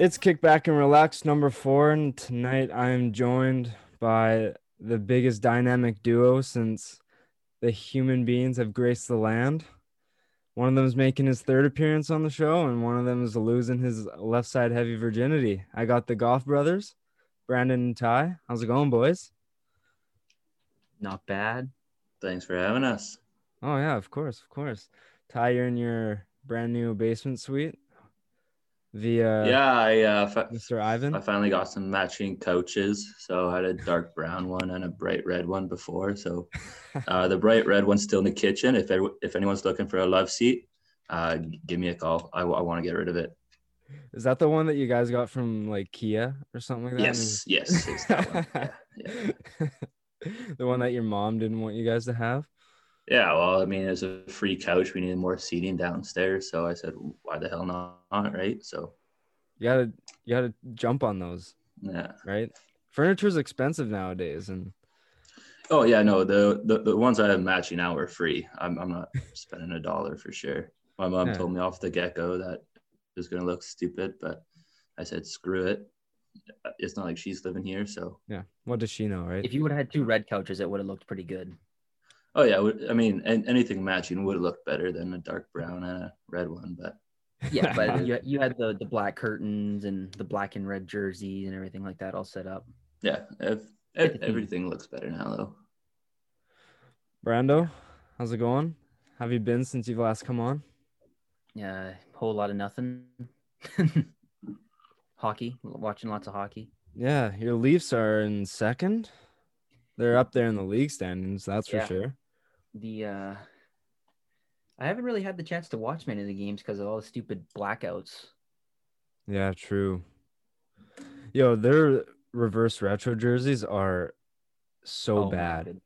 It's kick back and relax number four, and tonight I am joined by the biggest dynamic duo since the human beings have graced the land. One of them is making his third appearance on the show, and one of them is losing his left side heavy virginity. I got the Goff brothers, Brandon and Ty. How's it going, boys? Not bad. Thanks for having us. Oh yeah, of course, of course. Ty, you're in your brand new basement suite via yeah, I uh, fi- Mr. Ivan. I finally got some matching couches. So I had a dark brown one and a bright red one before. So uh, the bright red one's still in the kitchen. If if anyone's looking for a love seat, uh, give me a call. I, I want to get rid of it. Is that the one that you guys got from like Kia or something like that? Yes, yes, it's that one. Yeah, yeah. the one that your mom didn't want you guys to have. Yeah, well, I mean, it's a free couch. We needed more seating downstairs. So I said, why the hell not? Right. So, You gotta you gotta jump on those, yeah. right? Furniture's expensive nowadays, and Oh, yeah, no, the, the, the ones I have matching now are free. I'm, I'm not spending a dollar for sure. My mom Yeah. told me off the get go that it was going to look stupid, but I said, screw it. It's not like she's living here. So, yeah, what does she know, right? If you would have had two red couches, it would have looked pretty good. Oh, yeah. I mean, an- anything matching would look better than a dark brown and a red one. But Yeah, but you, you had the, the black curtains and the black and red jerseys and everything like that all set up. yeah, if, if, everything looks better now, though. Brando, how's it going? Have you been since you've last come on? Yeah, whole lot of nothing. hockey, watching lots of hockey. Yeah, your Leafs are in second. They're up there in the league standings, that's Yeah. for sure. The uh I haven't really had the chance to watch many of the games because of all the stupid blackouts. Yeah, true. Yo, their reverse retro jerseys are so Oh bad.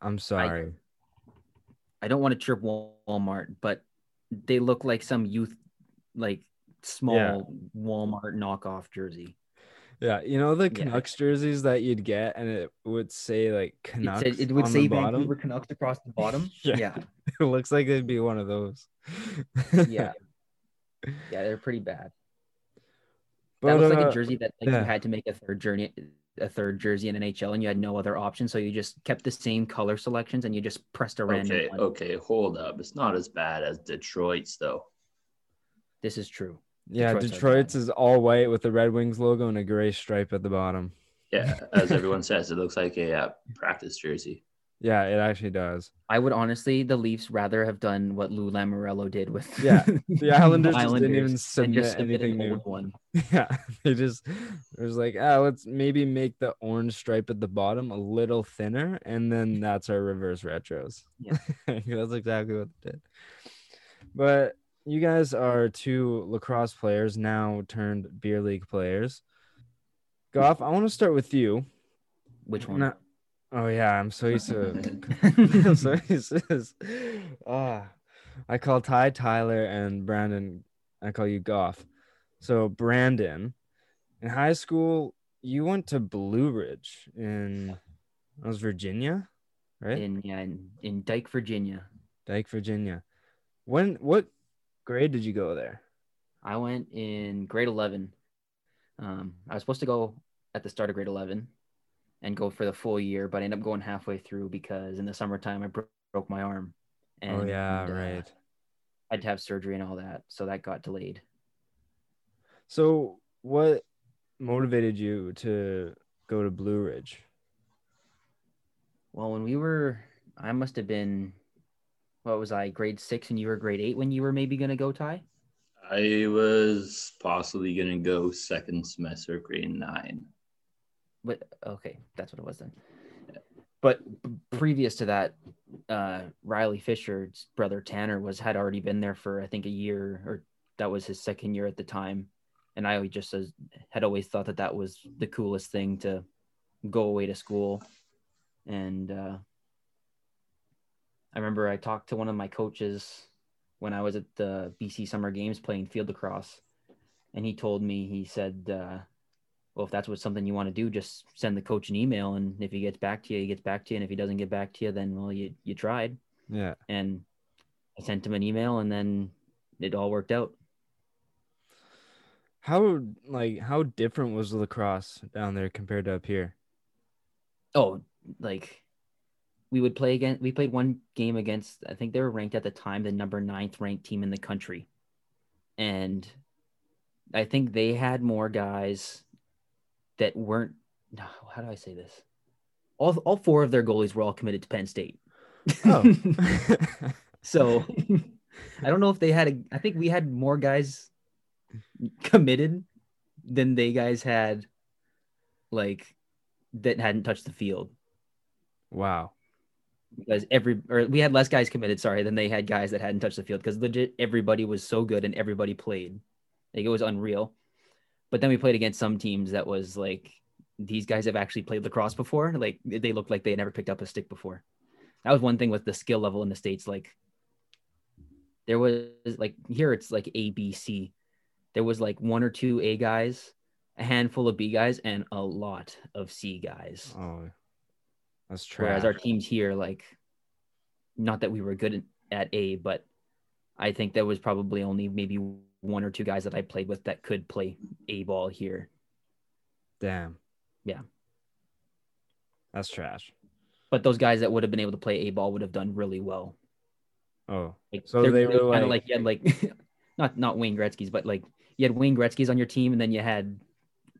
I'm sorry. I don't want to trip Walmart, but they look like some youth, like small Walmart knockoff jersey. Yeah, you know the Yeah. Canucks jerseys that you'd get, and it would say like It, Canucks said, it would on say the. Vancouver Canucks across the bottom. Yeah. yeah, it looks like it'd be one of those. yeah, yeah. They're pretty bad. but that was like uh, a jersey that like, yeah. you had to make a third journey, a third jersey in NHL, and you had no other option, so you just kept the same color selections and you just pressed a random Okay, one. okay, hold up. It's not as bad as Detroit's, though. This is true. Yeah, Detroit's Detroit's is all white with the Red Wings logo and a gray stripe at the bottom. Yeah, as everyone says, it looks like a uh, practice jersey. Yeah, it actually does. I would honestly, the Leafs rather have done what Lou Lamoriello did with Yeah, The Islanders, just didn't even and submit just submit anything new. one. Yeah, they just it was like, ah, let's maybe make the orange stripe at the bottom a little thinner, and then that's our reverse retros. Yeah. that's exactly what they did. But you guys are two lacrosse players now turned beer league players. Goff, I want to start with you. Which one? Not- oh yeah, I'm so used to. I'm so used to this. Ah, I call Ty Tyler and Brandon. I call you Goff. So Brandon, in high school, you went to Blue Ridge in that was Virginia, right? in yeah, in, in Dyke, Virginia. Dyke, Virginia. When what grade did you go there? I went in grade 11. Um, I was supposed to go at the start of grade 11 and go for the full year, but I ended up going halfway through because in the summertime I bro- broke my arm. oh yeah, uh, right. I had to have surgery and all that, so that got delayed. So what motivated you to go to Blue Ridge? Well, when we were, I must have been, what was I, grade six, and you were grade eight when you were maybe gonna go Ty? I was possibly gonna go second semester grade nine. But okay, that's what it was then. But previous to that, uh, Riley Fisher's brother Tanner was had already been there for I think a year, or that was his second year at the time, and I just as, had always thought that that was the coolest thing to go away to school, and uh, I remember I talked to one of my coaches when I was at the BC Summer Games playing field lacrosse, and he told me he said. Uh, well, if that's what something you want to do, just send the coach an email, and if he gets back to you, he gets back to you, and if he doesn't get back to you, then well, you you tried. Yeah. And I sent him an email, and then it all worked out. How like how different was lacrosse down there compared to up here? Oh, like we would play again. We played one game against. I think they were ranked at the time the number ninth ranked team in the country, and I think they had more guys that weren't. How do I say this? All all four of their goalies were all committed to Penn State. Oh. so I don't know if they had a. I think we had more guys committed than they guys had, like that hadn't touched the field wow. Because every or we had less guys committed, sorry, than they had guys that hadn't touched the field because legit everybody was so good and everybody played. Like it was unreal. But then we played against some teams that was like these guys have actually played lacrosse before. Like they looked like they had never picked up a stick before. That was one thing with the skill level in the states. Like there was like here it's like A B C. There was like one or two A guys, a handful of B guys, and a lot of C guys. Oh, that's true. Whereas our teams here, like, not that we were good at A, but I think there was probably only maybe one or two guys that I played with that could play A ball here. Damn. Yeah. That's trash. But those guys that would have been able to play A ball would have done really well. Oh, Like, So they were kinda like- like you had like not not Wayne Gretzky's, but like you had Wayne Gretzky's on your team, and then you had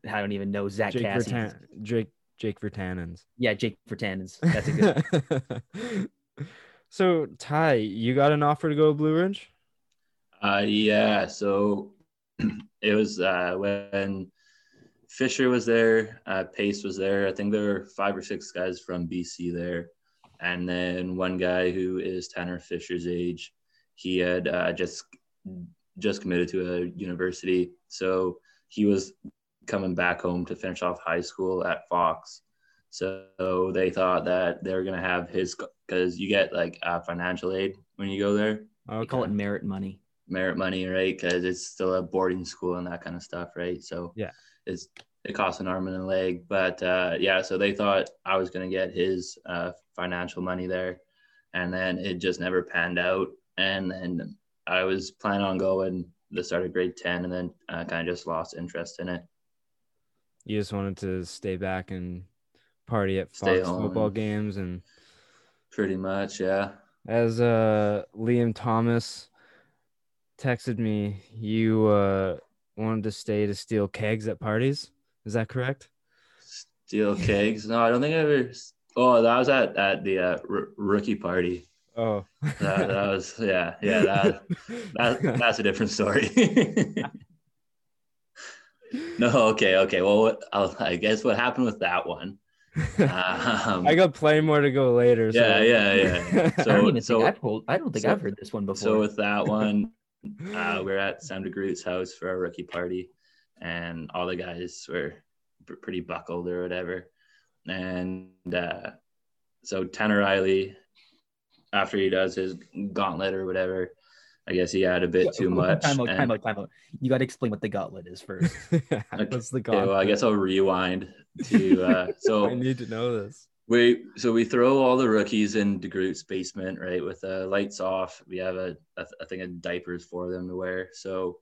I don't even know Zach Jake Cassidy. Jake Jake Virtanens. Yeah, Jake Virtanens. That's a good. so Ty, you got an offer to go to Blue Ridge? Uh, yeah. So it was uh, when Fisher was there, uh, Pace was there. I think there were five or six guys from BC there, and then one guy who is Tanner Fisher's age. He had uh, just just committed to a university, so he was coming back home to finish off high school at Fox. So they thought that they were gonna have his because you get like uh, financial aid when you go there They call it merit money. merit money, right? Because it's still a boarding school and that kind of stuff, right? So Yeah. it's it costs an arm and a leg, but uh, yeah. So they thought I was gonna get his uh, financial money there, and then it just never panned out. And then I was planning on going the start of grade ten, and then uh, kind of just lost interest in it. You just wanted to stay back and party at Stay Fox home. football games and Pretty much, yeah. as uh Liam Thomas texted me, you uh wanted to stay to steal kegs at parties. Is that correct? Steal kegs. No, I don't think I ever. Oh, that was at at the uh, r- rookie party. Oh. That, that was yeah, yeah. That that, that's a different story. no, okay, okay. Well, I'll, I guess what happened with that one? Um, I got plenty more to go later. So. Yeah, yeah, yeah. I So- don't even so- think I've told, I don't think so- I've heard this one before. so with that one, uh, we we're at Sam DeGroot's house for our rookie party, and all the guys were p- pretty buckled or whatever. And uh, so Tanner Riley, after he does his gauntlet or whatever, I guess he had a bit too much. Time out, and- time out, time out. You got to explain what the gauntlet is first. What's the Okay, well, I guess I'll rewind to uh, so I need to know this. we so we throw all the rookies in DeGroot's basement, right, with the lights off. We have a a, a thing of diapers for them to wear. So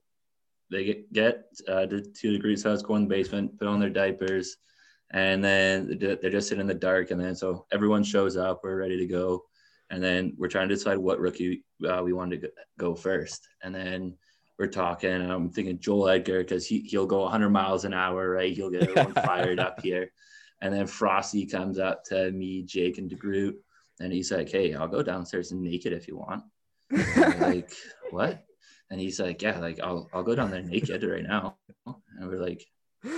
they get get uh, to, to DeGroot's house, go in the basement, put on their diapers, and then they're they're just sitting in the dark. And then so everyone shows up, we're ready to go, and then we're trying to decide what rookie uh, we want to go- first. And then we're talking, and I'm thinking Joel Edgar because he he'll go 100 miles an hour, right? He'll get everyone fired up here. And then Frosty comes up to me, Jake, and DeGroot, and he's like, "Hey, I'll go downstairs and naked if you want." Like, "What?" And he's like, "Yeah, like I'll I'll go down there naked right now." And we're like,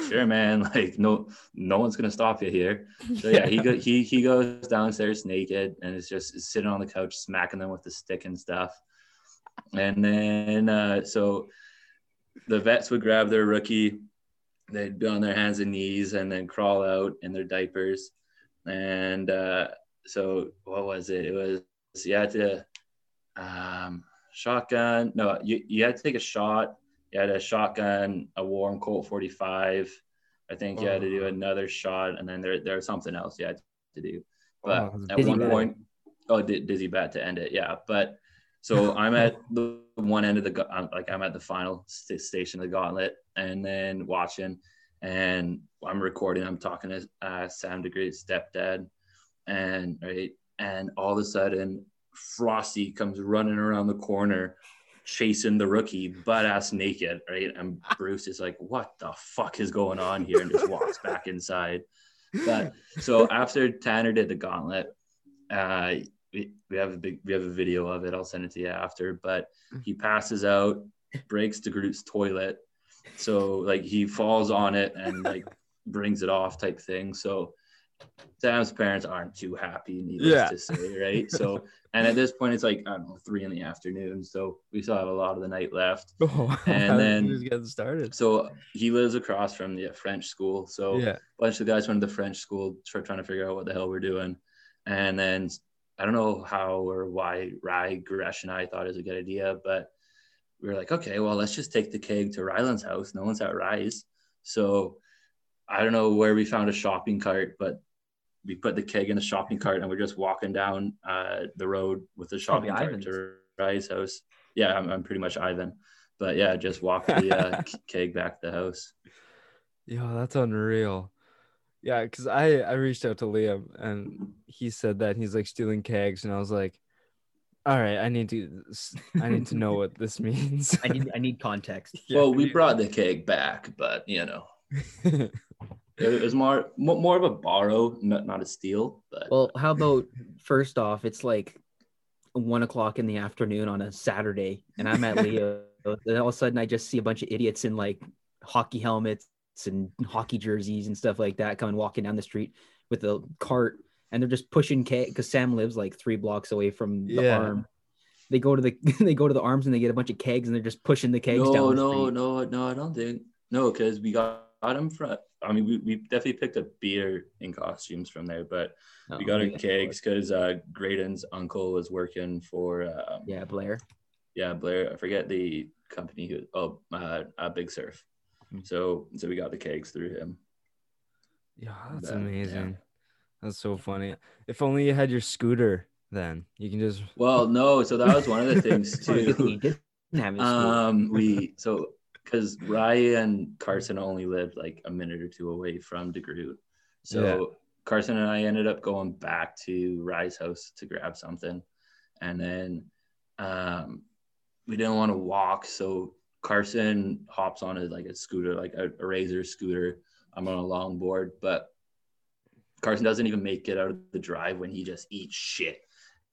"Sure, man. Like no no one's gonna stop you here." So yeah, he go, he he goes downstairs naked and is just sitting on the couch smacking them with the stick and stuff. And then uh, so the vets would grab their rookie they'd be on their hands and knees and then crawl out in their diapers. And uh, so what was it? It was you had to um, shotgun. No, you, you had to take a shot. You had a shotgun, a warm Colt 45. I think you had to do Oh. another shot, and then there there was something else you had to do. But Oh, at one bat. point, oh, di- dizzy bat to end it, yeah. But So I'm at the one end of the I'm, like I'm at the final st- station of the gauntlet, and then watching, and I'm recording. I'm talking to uh, Sam DeGroot's stepdad, and right, and all of a sudden, Frosty comes running around the corner, chasing the rookie butt ass naked, right? And Bruce is like, "What the fuck is going on here?" and just walks back inside. But so after Tanner did the gauntlet, uh, we, we have a big we have a video of it. I'll send it to you after. But he passes out, breaks DeGroot's toilet, so like he falls on it and like brings it off type thing. So Sam's parents aren't too happy, needless Yeah. to say, right? So and at this point it's like I don't know three in the afternoon, so we still have a lot of the night left. Oh, And then- just getting started. So he lives across from the uh, French school, so Yeah. a bunch of guys went to the French school, start trying to figure out what the hell we're doing. And then I don't know how or why Rye, Gresh, and I thought it was a good idea, but we were like, okay, well, let's just take the keg to Ryland's house. No one's at Rye's. So I don't know where we found a shopping cart, but we put the keg in the shopping cart and we're just walking down uh, the road with the shopping Probably cart Ivan's. to Rye's house. Yeah, I'm, I'm pretty much Ivan. But yeah, just walk the uh, keg back to the house. Yo, that's unreal. Yeah, because I I reached out to Liam and he said that he's like stealing kegs, and I was like, all right, I need to I need to know what this means. I need I need context. Yeah. Well, we brought the keg back, but you know, it was more more of a borrow, not not a steal. But Well, how about first off, it's like one o'clock in the afternoon on a Saturday, and I'm at Leo. and all of a sudden, I just see a bunch of idiots in like hockey helmets and hockey jerseys and stuff like that coming walking down the street with a cart, and they're just pushing keg because Sam lives like three blocks away from the Yeah. arm. They go to the they go to the arms and they get a bunch of kegs and they're just pushing the kegs no, down the no, no, no, I don't think no, because we got, got them from. I mean, we, we definitely picked up beer in costumes from there, but No, we got our yeah, kegs because uh, Graydon's uncle was working for um, Yeah, Blair. yeah Blair. I forget the company who oh uh, uh Big Surf. Hmm. So so we got the kegs through him. yeah, that's But, yeah. amazing. That's so funny. If only you had your scooter, then you can just. Well, no, so that was one of the things It's probably a good thing too. he didn't have his school. Um, we so because Ryan and Carson only lived like a minute or two away from DeGroot. So Yeah. Carson and I ended up going back to Rye's house to grab something. And then um, we didn't want to walk. So Carson hops on a, like a scooter, like a, a razor scooter. I'm on a longboard, but Carson doesn't even make it out of the drive when he just eats shit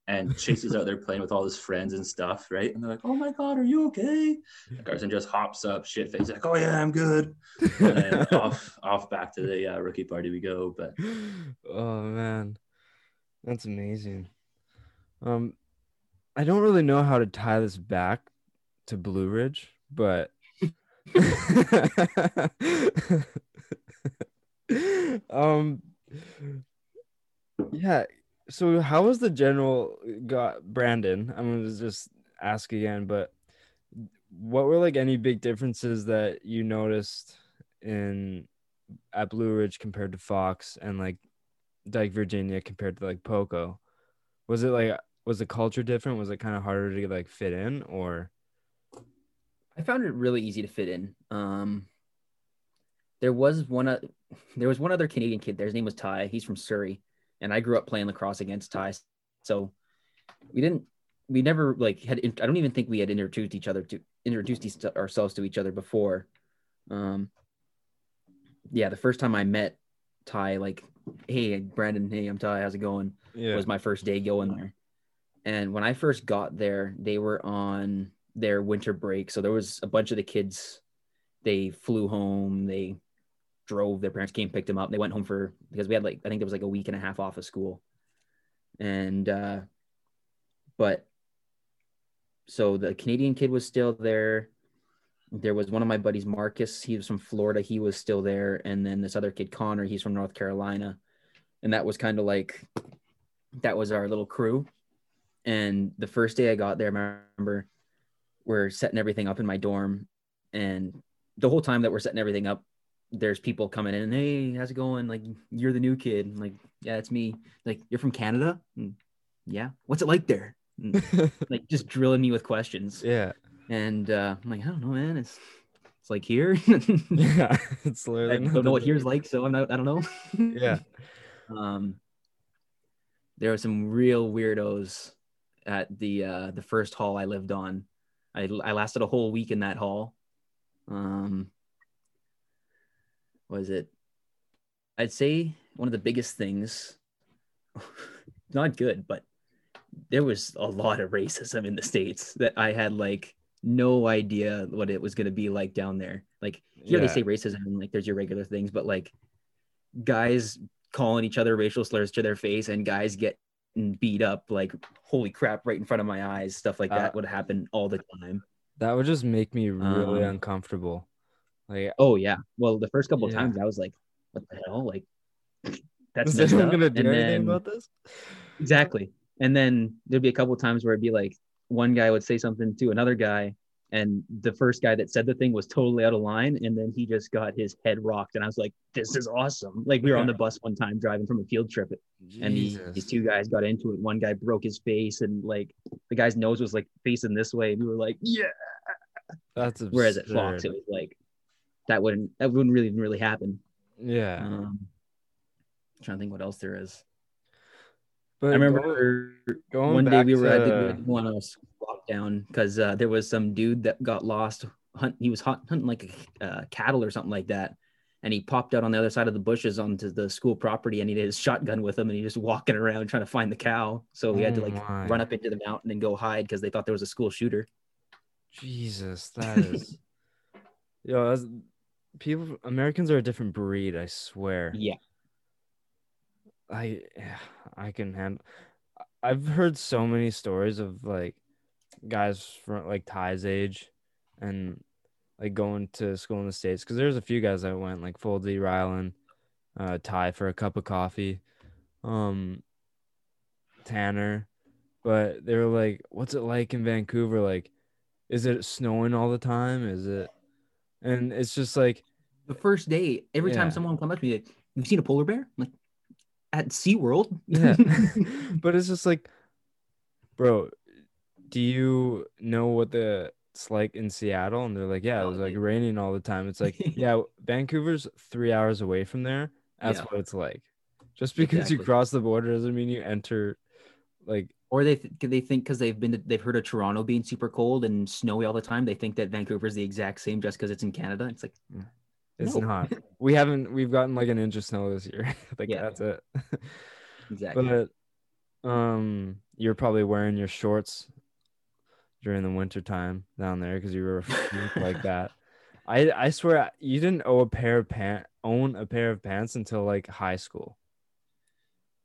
and Chase is out there playing with all his friends and stuff, right? And they're like, "Oh my god, are you okay?" And Carson just hops up, shit face, like, "Oh yeah, I'm good." And then off, off back to the uh, rookie party we go. But oh man, that's amazing. Um, I don't really know how to tie this back to Blue Ridge, but um, yeah. So how was the general got Brandon? I'm gonna just ask again, but what were like any big differences that you noticed in at Blue Ridge compared to Fox and like Dyke, Virginia compared to like Poco? Was it like was the culture different? Was it kind of harder to like fit in or I found it really easy to fit in. Um, there was one, uh, there was one other Canadian kid there. His name was Ty. He's from Surrey, and I grew up playing lacrosse against Ty. So we didn't, we never like had. I don't even think we had introduced each other to introduced each, ourselves to each other before. Um, yeah, the first time I met Ty, like, hey Brandon, hey, I'm Ty. How's it going? yeah? was my first day going there. And when I first got there, they were on their winter break. So there was a bunch of the kids, they flew home, they drove, their parents came, picked them up. They went home for because we had like I think there was like a week and a half off of school. And uh but so the Canadian kid was still there. There was one of my buddies, Marcus. He was from Florida. He was still there. And then this other kid, Connor, he's from North Carolina. And that was kind of like that was our little crew. And the first day I got there, I remember we're setting everything up in my dorm. And the whole time that we're setting everything up, there's people coming in. Hey, how's it going? Like, you're the new kid. I'm like, yeah, it's me. Like, you're from Canada? "Mm, yeah. What's it like there? and, like just drilling me with questions. yeah, And uh, I'm like, I don't know, man. It's it's like here. yeah. It's I literally don't know what here's like, so I'm not. I don't know. Yeah, Um, there were some real weirdos at the uh, the first hall I lived on. I I lasted a whole week in that hall. Um, was it? I'd say one of the biggest things. Not good, but there was a lot of racism in the states that I had like no idea what it was going to be like down there. Like here they say racism and like there's your regular things, but like guys calling each other racial slurs to their face and guys getting beat up like holy crap right in front of my eyes stuff like that Uh, would happen all the time that would just make me really Um, uncomfortable. Like, oh yeah well the first couple of Yeah. times i was like what the hell like that's is anyone gonna do And anything then- about this? exactly and then there'd be a couple of times where it'd be like one guy would say something to another guy and the first guy that said the thing was totally out of line and then he just got his head rocked and i was like this is awesome like we were on the bus one time driving from a field trip and the, Jesus. these two guys got into it. One guy broke his face, and like the guy's nose was like facing this way, and we were like, "Yeah." That's Whereas at Fox, it was like that wouldn't that wouldn't really really happen. yeah, Um, trying to think what else there is. but I remember going one day we were at to- the one on a walk down because uh, there was some dude that got lost. Hunt, he was hunt, hunting like uh, cattle or something like that. And he popped out on the other side of the bushes onto the school property and he had his shotgun with him and he was just walking around trying to find the cow. So we had to Oh like my. run up into the mountain and go hide because they thought there was a school shooter. Jesus, that is. Yo, that's, people, Americans are a different breed. I swear. Yeah. I, I can handle. I've heard so many stories of like guys from like Ty's age, and like going to school in the states. Because there's a few guys that went like full D Rylan, uh, Ty for a cup of coffee, um, Tanner, but they were like, "What's it like in Vancouver? Like, is it snowing all the time? Is it?" And it's just like, The first day, every time someone come up to me, like, you've seen a polar bear? I'm like, at SeaWorld? yeah, but it's just like, bro, do you know what the it's like in Seattle? And they're like, yeah, it was like raining all the time. It's like, yeah, Vancouver's three hours away from there. That's Yeah. what it's like. Just because you cross the border doesn't mean you enter. Like, or they th- they think because they've been to, they've heard of Toronto being super cold and snowy all the time, they think that Vancouver is the exact same just because it's in Canada. It's like it's No. not. We haven't. We've gotten like an inch of snow this year. like Yeah. that's it. exactly. But um, you're probably wearing your shorts during the winter time down there because you were like that. I I swear you didn't own a pair of pant own a pair of pants until like high school.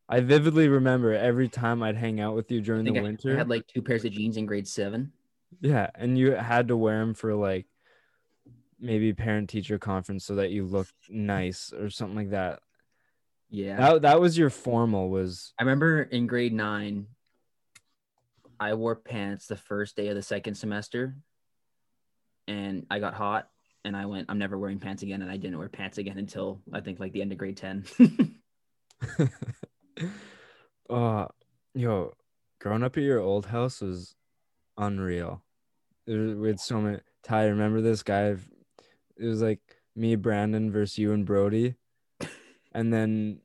I vividly remember every time I'd hang out with you during the I, I had like two pairs of jeans in grade seven. yeah, and you had to wear them for like maybe parent teacher conference so that you looked nice or something like that. Yeah. That that was your formal was I remember in grade nine, I wore pants the first day of the second semester, and I got hot, and I went, I'm never wearing pants again, and I didn't wear pants again until I think like the end of grade ten. uh yo growing up at your old house was unreal. We had so many ty remember this guy? It was like me brandon versus you and brody. And then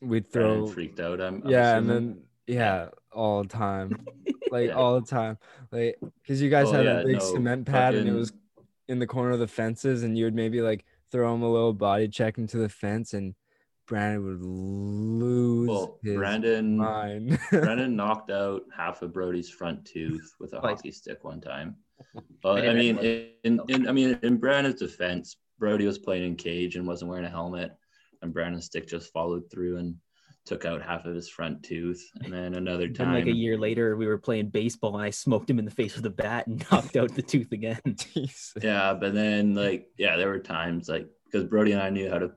we'd Brandon throw freaked out. I'm, I'm yeah and then yeah all the time. Like Yeah. all the time. Like because you guys Oh, had yeah, a big no, cement pad and it was in the corner of the fences and you would maybe like throw him a little body check into the fence and brandon would lose Well, his Brandon mind Brandon knocked out half of Brody's front tooth with a Twice. hockey stick one time. But I mean, that in, in I mean, in Brandon's defense, Brody was playing in cage and wasn't wearing a helmet, and Brandon's stick just followed through and took out half of his front tooth. And then another Then time, like a year later, we were playing baseball, and I smoked him in the face with a bat and knocked out the tooth again. Yeah. But then like yeah, there were times like because Brody and I knew how to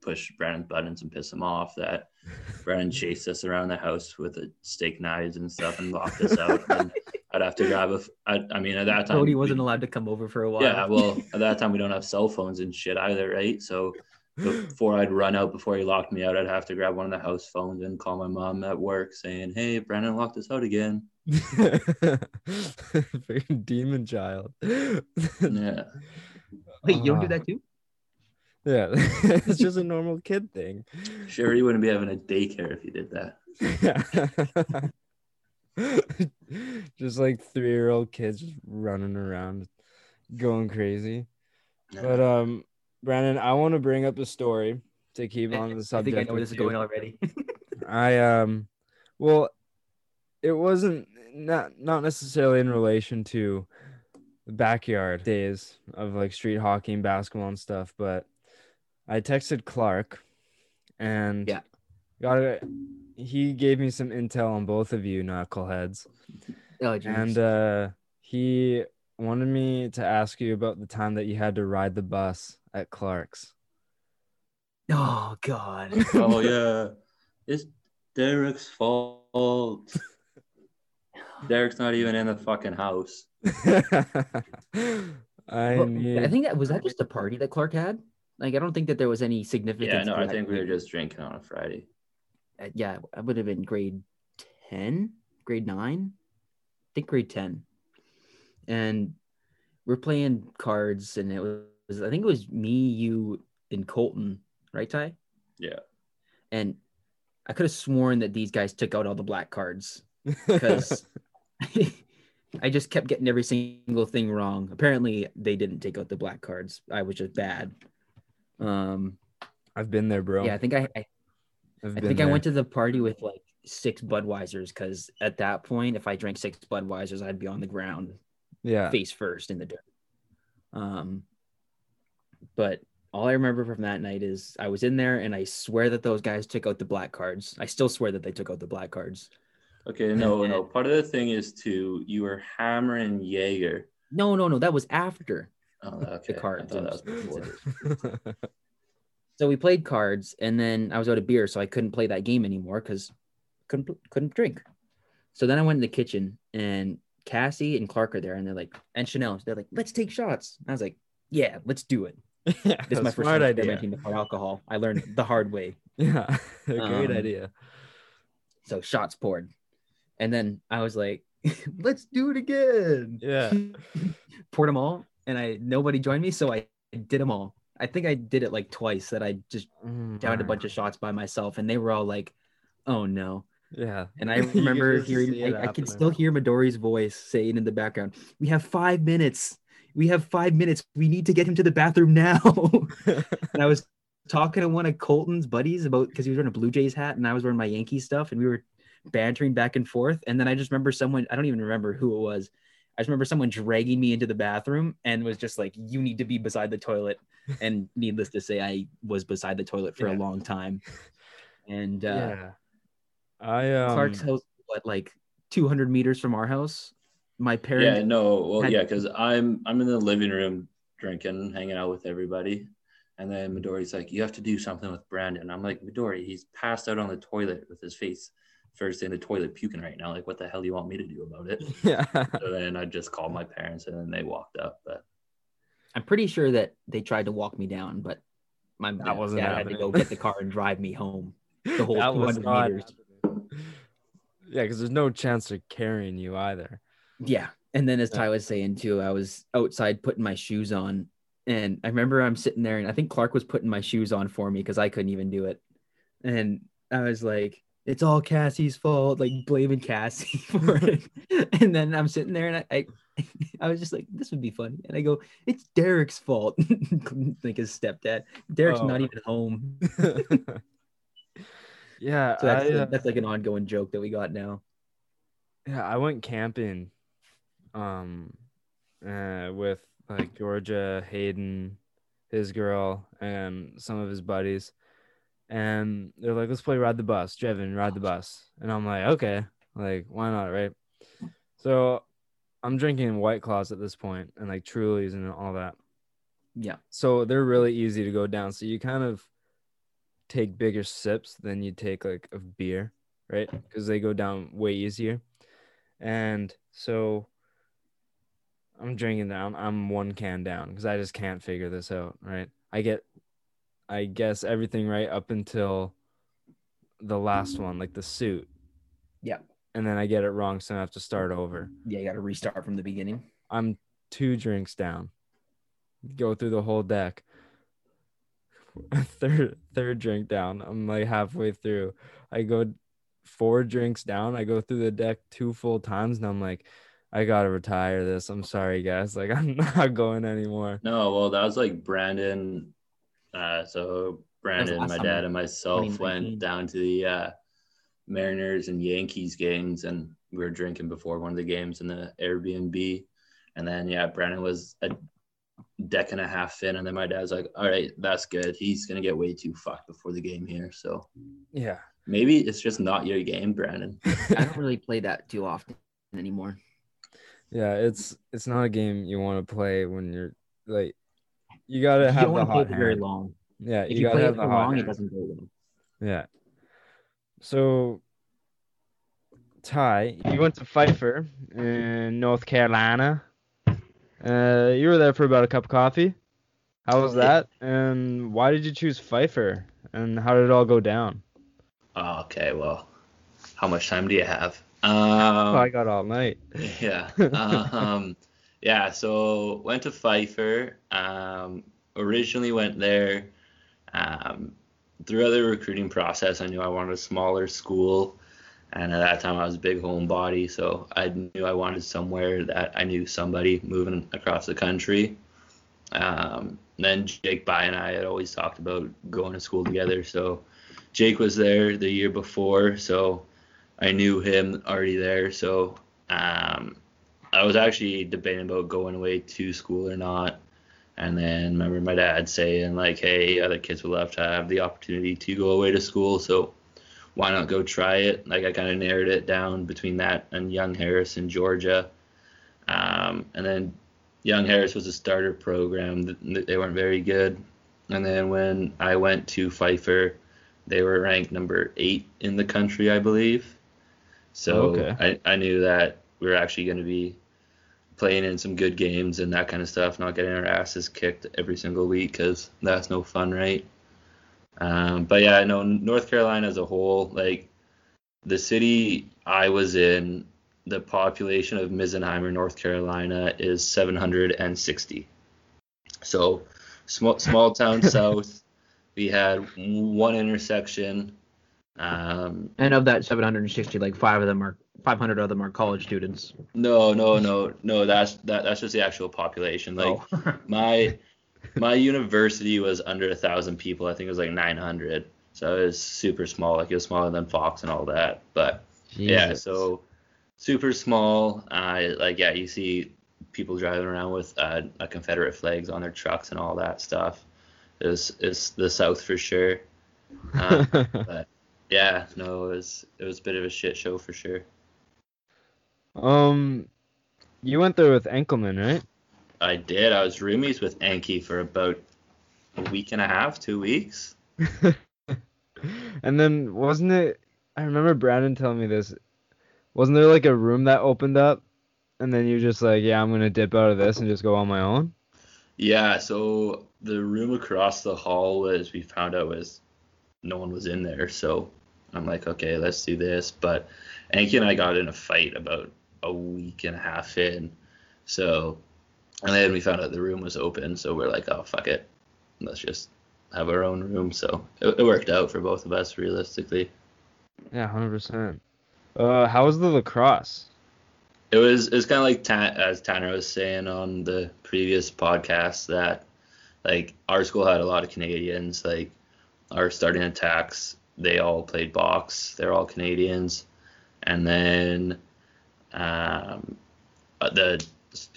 push Brandon's buttons and piss him off that Brandon chased us around the house with a steak knives and stuff and locked us out. And I'd have to grab a. f- I, I mean, at that time, Cody wasn't allowed to come over for a while. Yeah, well, at that time we don't have cell phones and shit either, right? So before I'd run out before he locked me out, I'd have to grab one of the house phones and call my mom at work saying, "Hey, Brandon locked us out again." Freaking demon child. Yeah. Wait, you don't do Ah. that too? Yeah, it's just a normal kid thing. Sure, you wouldn't be having a daycare if you did that. just like three year old kids just running around, going crazy. But um, Brandon, I want to bring up a story to keep on the subject. I subject. think I know where with this is going already. I um, well, it wasn't not not necessarily in relation to the backyard days of like street hockey and basketball and stuff, but I texted Clark, and Yeah. got it. He gave me some intel on both of you knuckleheads, oh, geez. and uh, he wanted me to ask you about the time that you had to ride the bus at Clark's. oh God. oh yeah, it's Derek's fault. Derek's not even in the fucking house. I Well, need. I think that was that just a party that Clark had. Like I don't think that there was any significance. Yeah, no, I think we were just drinking on a Friday. Uh, yeah, I would have been grade 10, grade 9, I think grade 10. And we're playing cards and it was I think it was me, you, and Colton, right, Ty? Yeah. And I could have sworn that these guys took out all the black cards because I just kept getting every single thing wrong. Apparently they didn't take out the black cards. I was just bad. Um I've been there, bro. yeah, I think I, I I've I been think I went to the party with like six Budweisers because at that point, if I drank six Budweisers, I'd be on the ground Yeah. face first in the dirt. Um, but all I remember from that night is I was in there and I swear that those guys took out the black cards. I still swear that they took out the black cards. Okay, no, no. Part of the thing is too, you were hammering Jaeger. No, no, no, that was after. Oh, okay. cards, I thought that was before. So we played cards, and then I was out of beer, so I couldn't play that game anymore because couldn't couldn't drink. So then I went in the kitchen, and Cassie and Clark are there, and they're like, and Chanel, they're like, let's take shots. I was like, yeah, let's do it. yeah, This is my first time idea. experimenting with hard alcohol. I learned the hard way. Yeah, great Um, idea. So shots poured, and then I was like, let's do it again. Yeah. poured them all, and I nobody joined me, so I did them all. I think I did it like twice. That I just downed a bunch of shots by myself, and they were all like, "Oh no!" Yeah. And I remember hearing, I, I happening. still hear Midori's voice saying in the background, "We have five minutes. We have five minutes. We need to get him to the bathroom now." and I was talking to one of Colton's buddies about because he was wearing a Blue Jays hat and I was wearing my Yankee stuff, and we were bantering back and forth. And then I just remember someone, I don't even remember who it was. I just remember someone dragging me into the bathroom and was just like, "You need to be beside the toilet." And needless to say, I was beside the toilet for Yeah. a long time. And uh, yeah. I um Clark's house, what like 200 meters from our house. My parents. Yeah, no, well, had- yeah, because I'm I'm in the living room drinking, hanging out with everybody, and then Midori's like, "You have to do something with Brandon." I'm like, "Midori, he's passed out on the toilet with his face first in the toilet puking right now. Like, what the hell do you want me to do about it?" yeah. So then I just called my parents, and then they walked up. But I'm pretty sure that they tried to walk me down, but my That wasn't dad had to go get the car and drive me home. The whole That was 200 not meters. happening. Yeah, because there's no chance of carrying you either. Yeah. And then as Yeah. Ty was saying too, I was outside putting my shoes on. And I remember I'm sitting there and I think Clark was putting my shoes on for me because I couldn't even do it. And I was like, it's all Cassie's fault, like blaming Cassie for it. and then I'm sitting there and I, I I was just like, this would be funny. And I go, it's Derek's fault. like his stepdad. Derek's Oh. not even home. yeah, So that's, I, uh, that's like an ongoing joke that we got now. yeah, I went camping, um, uh, with like Georgia, Hayden, his girl, and some of his buddies, and they're like, "Let's play ride the bus, Jevin, ride the bus," and I'm like, "Okay, like why not, right?" So I'm drinking White Claws at this point, and like Trulies and all that. Yeah. So they're really easy to go down. So you kind of take bigger sips than you take like of beer, right? Because they go down way easier. And so I'm drinking. I'm, I'm one can down because I just can't figure this out, right? I get I guess everything right up until the last one, like the suit. Yeah. And then I get it wrong, so I have to start over. Yeah, you got to restart from the beginning. I'm two drinks down. Go through the whole deck. third third drink down. I'm like halfway through. I go four drinks down. I go through the deck two full times, and I'm like, I gotta retire this. I'm sorry, guys. Like I'm not going anymore. No, well, that was like Brandon. Uh, so Brandon, last my summer, dad, and myself went down to the uh, Mariners and Yankees games, and we were drinking before one of the games in the Airbnb. And then, yeah, Brandon was a deck and a half in, and then my dad's like, "All right, that's good. He's gonna get way too fucked before the game here, so Yeah. maybe it's just not your game, Brandon." I don't really play that too often anymore. Yeah, it's it's not a game you want to play when you're like you gotta have you have don't the want to play hot it very long. Yeah, If you, you, gotta play it for the hot long, it doesn't go well. Yeah. So Ty, you went to Pfeiffer in North Carolina. Uh, you were there for about a cup of coffee. How was that? And why did you choose Pfeiffer? And how did it all go down? Okay, well, how much time do you have? Um, oh, I got all night. yeah. Um, yeah. So went to Pfeiffer. Um, originally went there. Um, through the recruiting process, I knew I wanted a smaller school, and at that time I was a big homebody, so I knew I wanted somewhere that I knew somebody moving across the country. Um, then Jake By and I had always talked about going to school together, so Jake was there the year before, so I knew him already there. So um, I was actually debating about going away to school or not. And then remember my dad saying like, "Hey, other kids would love to have the opportunity to go away to school, so why not go try it?" Like I kind of narrowed it down between that and Young Harris in Georgia. Um, and then Young Harris was a starter program; they weren't very good. And then when I went to Pfeiffer, they were ranked number eight in the country, I believe. So Okay. I, I knew that we were actually going to be playing in some good games and that kind of stuff, not getting our asses kicked every single week because that's no fun, right? Um, but yeah, no, North Carolina as a whole, like the city I was in, the population of Misenheimer, North Carolina is 760. So small, small town south. We had one intersection. Um, And of that 760, like five of them are 500 of them are college students. no, no, no, no. That's that, that's just the actual population. Like oh. my my university was under a thousand people. I think it was like 900. So it was super small. Like it was smaller than Fox and all that. But yeah, so super small. Uh, like yeah, you see people driving around with uh, uh, Confederate flags on their trucks and all that stuff. Is is the South for sure. Uh, but yeah, no, it was it was a bit of a shit show for sure. Um, you went there with Enkelman, right? I did. I was roomies with Anki for about a week and a half, two weeks. and then wasn't it? I remember Brandon telling me this. Wasn't there like a room that opened up, and then you're just like, yeah, I'm gonna dip out of this and just go on my own. Yeah, so the room across the hall was we found out was no one was in there, so I'm like, okay, let's do this. But Anki and I got in a fight about a week and a half in, so and then we found out the room was open, so we're like, oh fuck it, let's just have our own room. So it, it worked out for both of us realistically. Yeah, hundred percent. Uh, how was the lacrosse? It was it's kind of like Ta- as Tanner was saying on the previous podcast that like our school had a lot of Canadians. Like our starting attacks, they all played box. They're all Canadians, and then um, the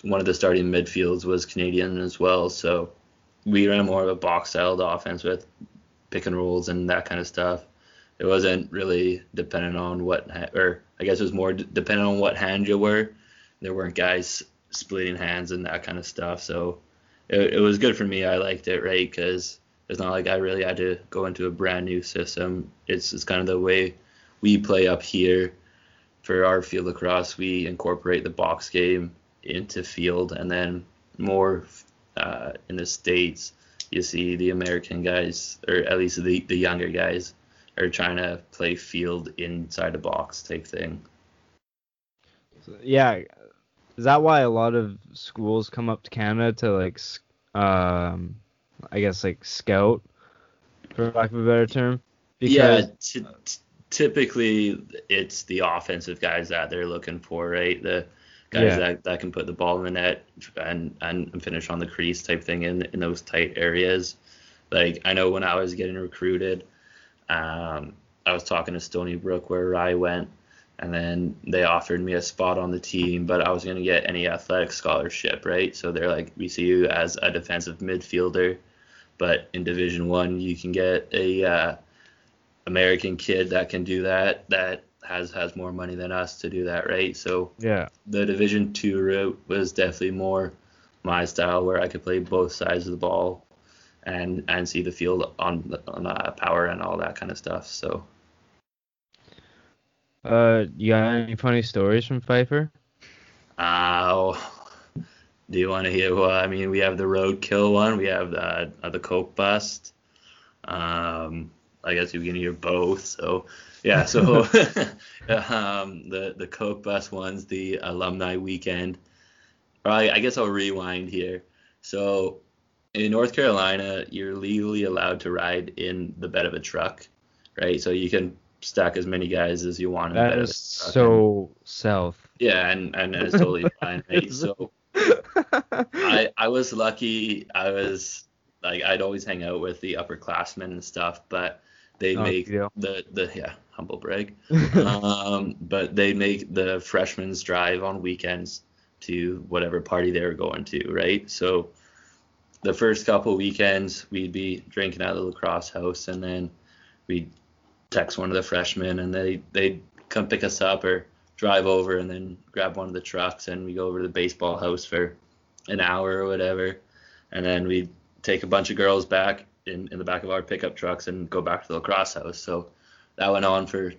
one of the starting midfields was Canadian as well. So we ran more of a box styled offense with pick and rolls and that kind of stuff. It wasn't really dependent on what, ha- or I guess it was more d- dependent on what hand you were. There weren't guys splitting hands and that kind of stuff. So it, it was good for me. I liked it, right? Because it's not like I really had to go into a brand new system. It's, it's kind of the way we play up here for our field lacrosse. We incorporate the box game into field, and then more uh, in the states, you see the American guys, or at least the the younger guys, are trying to play field inside a box type thing. Yeah, is that why a lot of schools come up to Canada to like, um, I guess like scout, for lack of a better term? yeah, t- t- typically it's the offensive guys that they're looking for, right? The guys Yeah. that, that can put the ball in the net and, and finish on the crease type thing in, in those tight areas. Like I know when I was getting recruited, um, I was talking to Stony Brook where I went, and then they offered me a spot on the team, but I was going to get any athletic scholarship, right? So they're like, we see you as a defensive midfielder, but in Division One you can get a uh, American kid that can do that that has has more money than us to do that, right? So yeah, the Division Two route was definitely more my style, where I could play both sides of the ball and and see the field on on uh, power and all that kind of stuff. So uh, you got any funny stories from Pfeiffer? uh, do you want to hear? Well, I mean, we have the roadkill one, we have the uh, the coke bust. Um, I guess you can hear both. So yeah, so um, the the coke bus one's the alumni weekend. Right, I guess I'll rewind here. So in North Carolina, you're legally allowed to ride in the bed of a truck, right? So you can stack as many guys as you want in the That bed is of a truck. so south. yeah, and and it's totally fine, right? So I I was lucky. I was like I'd always hang out with the upperclassmen and stuff, but they Oh, make yeah. the the yeah humble brag. um, but they make the freshmen's drive on weekends to whatever party they were going to, right? So the first couple weekends we'd be drinking at the lacrosse house, and then we'd text one of the freshmen, and they they'd come pick us up or drive over, and then grab one of the trucks, and we go over to the baseball house for an hour or whatever, and then we'd take a bunch of girls back in, in the back of our pickup trucks and go back to the lacrosse house. So that went on for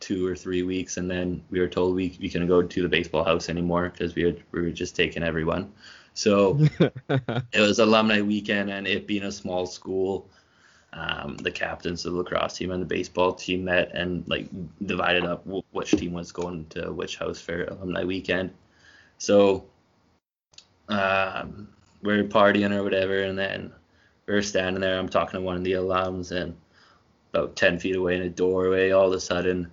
two or three weeks, and then we were told we, we couldn't go to the baseball house anymore because we had, we were just taking everyone. So it was alumni weekend, and it being a small school, um, the captains of the lacrosse team and the baseball team met and like divided up w- which team was going to which house for alumni weekend. So um, we're partying or whatever, and then we're standing there. I'm talking to one of the alums, and about 10 feet away in a doorway, all of a sudden,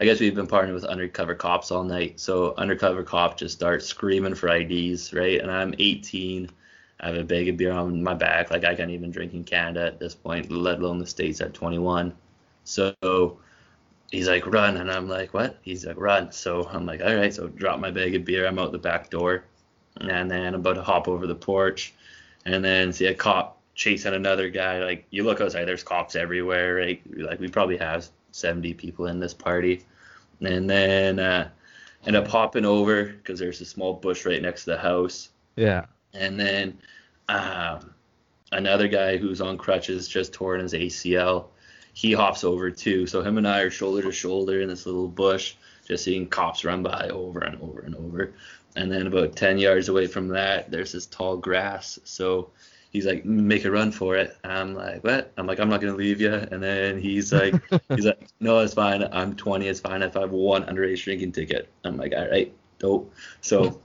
I guess we've been partnering with undercover cops all night. So undercover cop just starts screaming for IDs, right? And I'm 18. I have a bag of beer on my back. Like I can't even drink in Canada at this point, let alone the States at 21. So he's like, run. And I'm like, what? He's like, run. So I'm like, all right. So drop my bag of beer. I'm out the back door. And then I'm about to hop over the porch and then see a cop chasing another guy. Like you look outside, there's cops everywhere, right? Like we probably have 70 people in this party. And then uh, end up hopping over because there's a small bush right next to the house. yeah. And then um, another guy who's on crutches just torn his ACL. He hops over too. So him and I are shoulder to shoulder in this little bush, just seeing cops run by over and over and over. And then about 10 yards away from that, there's this tall grass. So he's like, make a run for it. And I'm like, what? I'm like, I'm not going to leave you. And then he's like, he's like, no, it's fine. I'm 20. It's fine if I have one underage drinking ticket. I'm like, all right, dope. So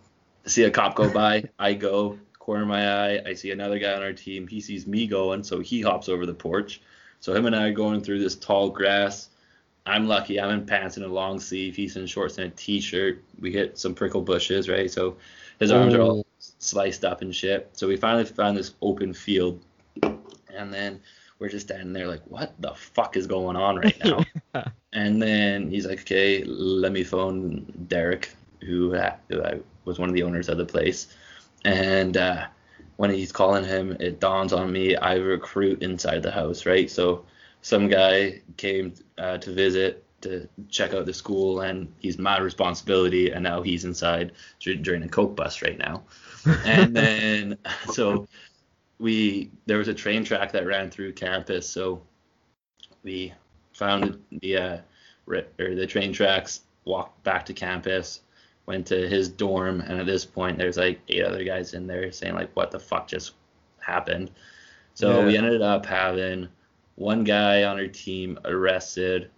see a cop go by, I go, corner my eye, I see another guy on our team. He sees me going, so he hops over the porch. So him and I are going through this tall grass. I'm lucky. I'm in pants and a long sleeve. He's in shorts and a t-shirt. We hit some prickle bushes, right? So his arms are all sliced up and shit. So we finally found this open field, and then we're just standing there like, what the fuck is going on right now? and then he's like, okay, let me phone Derek, who, uh, who uh, was one of the owners of the place. And uh, when he's calling him, it dawns on me I recruit inside the house, right? So some guy came uh, to visit to check out the school, and he's my responsibility, and now he's inside during a coke bus right now. And then so we there was a train track that ran through campus, so we found the uh, or the train tracks, walked back to campus, went to his dorm, and at this point there's like eight other guys in there saying like, what the fuck just happened? So we ended up having one guy on our team arrested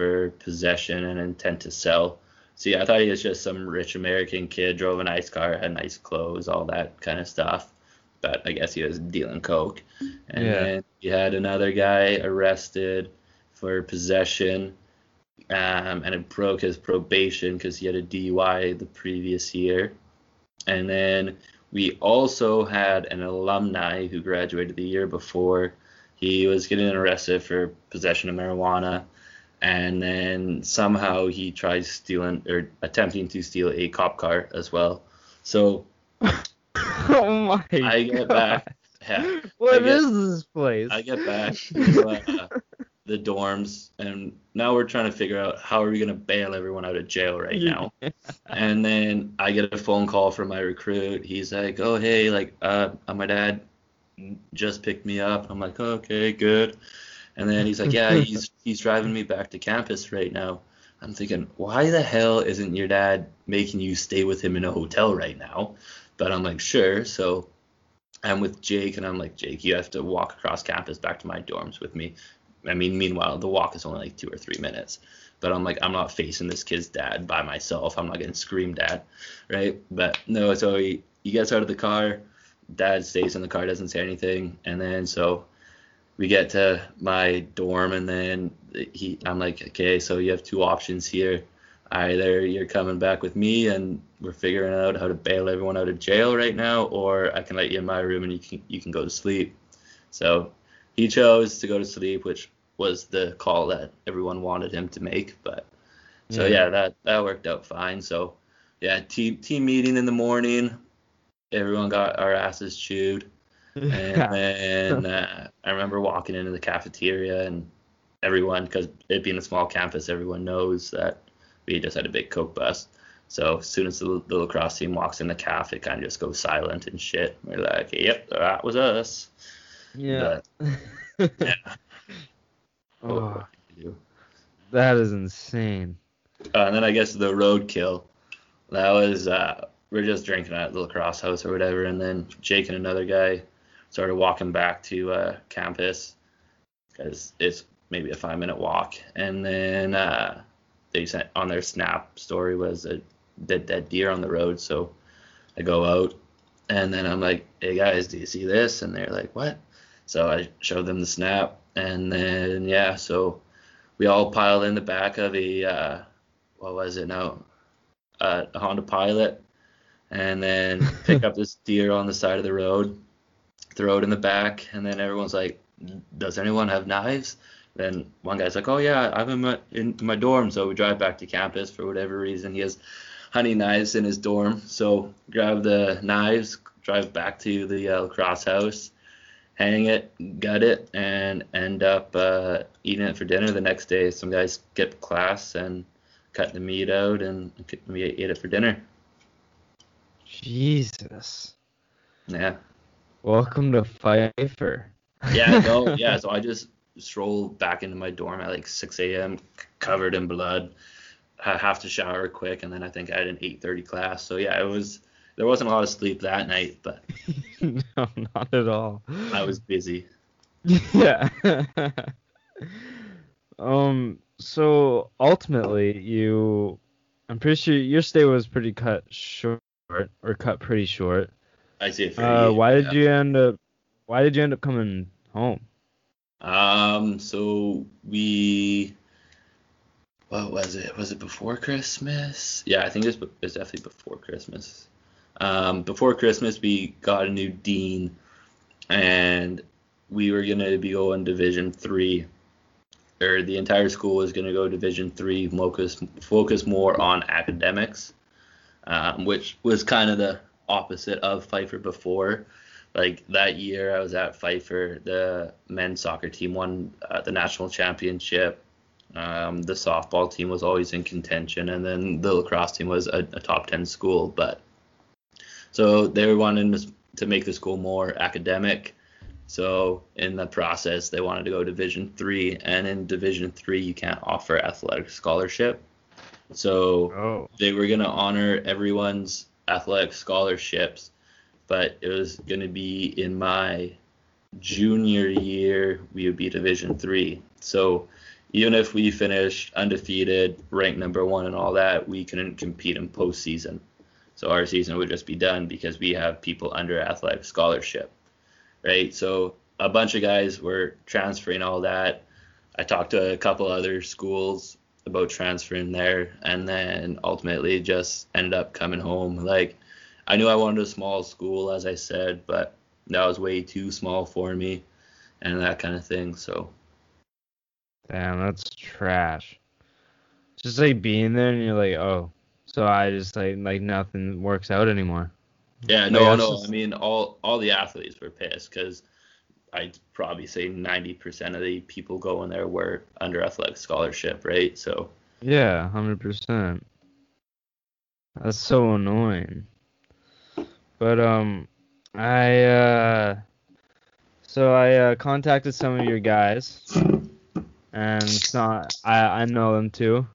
for possession and intent to sell. See, I thought he was just some rich American kid, drove a nice car, had nice clothes, all that kind of stuff. But I guess he was dealing coke. And Yeah. then you had another guy arrested for possession, um, and it broke his probation because he had a DUI the previous year. And then we also had an alumni who graduated the year before. He was getting arrested for possession of marijuana, and then somehow he tries stealing or attempting to steal a cop car as well. So oh my I get God. back. Yeah, What get- is this place? I get back to uh, the dorms, and now we're trying to figure out how are we gonna bail everyone out of jail right now. And then I get a phone call from my recruit. He's like, "Oh hey, like uh, my dad just picked me up." I'm like, "Okay, good." And then he's like, "Yeah, he's he's driving me back to campus right now." I'm thinking, why the hell isn't your dad making you stay with him in a hotel right now? But I'm like, sure. So I'm with Jake, and I'm like, Jake, you have to walk across campus back to my dorms with me. I mean, meanwhile, the walk is only like two or three minutes. But I'm like, I'm not facing this kid's dad by myself. I'm not getting screamed at, right? But no, so he, he gets out of the car. Dad stays in the car, doesn't say anything. And then so we get to my dorm, and then he, I'm like, okay, so you have two options here. Either you're coming back with me, and we're figuring out how to bail everyone out of jail right now, or I can let you in my room and you can you can go to sleep. So he chose to go to sleep, which was the call that everyone wanted him to make. But so Yeah. yeah, that that worked out fine. So yeah, team team meeting in the morning. Everyone got our asses chewed. And then uh, I remember walking into the cafeteria and everyone, because it being a small campus, everyone knows that we just had a big coke bus. So as soon as the, the lacrosse team walks in the caf, it kind of just goes silent and shit. We're like, yep, that was us. yeah. But, yeah. oh, what can you do? that is insane. Uh, and then I guess the roadkill. That was uh, we're just drinking at the lacrosse house or whatever, and then Jake and another guy started walking back to uh, campus because it's maybe a five minute walk, and then uh, they sent on their snap story was a dead dead deer on the road, so I go out, and then I'm like, hey guys, do you see this? And they're like, what? So I showed them the snap, and then yeah, so we all piled in the back of a uh, what was it now? Uh, a Honda Pilot, and then pick up this deer on the side of the road, throw it in the back, and then everyone's like, "Does anyone have knives?" Then one guy's like, "Oh yeah, I'm in my in my dorm." So we drive back to campus for whatever reason. He has hunting knives in his dorm, so grab the knives, drive back to the uh, lacrosse house, hang it, gut it, and end up uh, eating it for dinner the next day. Some guys skipped class and cut the meat out, and we ate it for dinner. Jesus. Yeah, Welcome to Pfeiffer. yeah, no, yeah. So I just strolled back into my dorm at like 6 a.m. covered in blood. I have to shower quick, and then I think I had an 8:30 class. So yeah, it was. There wasn't a lot of sleep that night, but no, not at all. I was busy. Yeah. um. So ultimately, you, I'm pretty sure your stay was pretty cut short, or cut pretty short. I see it for Uh, why did yeah. you end up? Why did you end up coming home? Um, so we, what was it? Was it before Christmas? Yeah, I think it was, it was definitely before Christmas. Um, before Christmas, we got a new dean, and we were gonna be going Division three, or the entire school was gonna go Division three, focus focus more on academics, um, which was kind of the opposite of Pfeiffer before like that year I was at Pfeiffer, the men's soccer team won uh, the national championship. Um, the softball team was always in contention, and then the lacrosse team was a, a top 10 school. But so they were wanting to, make the school more academic. So in the process, they wanted to go Division three, and in Division three, you can't offer athletic scholarship. So Oh. they were going to honor everyone's athletic scholarships, but it was going to be in my junior year we would be Division three. So even if we finished undefeated, ranked number one, and all that, we couldn't compete in postseason. So our season would just be done because we have people under athletic scholarship, right? So a bunch of guys were transferring all that. I talked to a couple other schools about transferring there, and then ultimately just ended up coming home. Like I knew I wanted a small school, as I said, but that was way too small for me, and that kind of thing. So Damn, that's trash. Just like being there and you're like, oh, so I just like like nothing works out anymore. yeah, no, that's no. just- I mean, all all the athletes were pissed because I'd probably say 90% of the people going there were under athletic scholarship, right? So Yeah, hundred percent. That's so annoying. But um, I uh, so I uh, contacted some of your guys, and it's not I I know them too.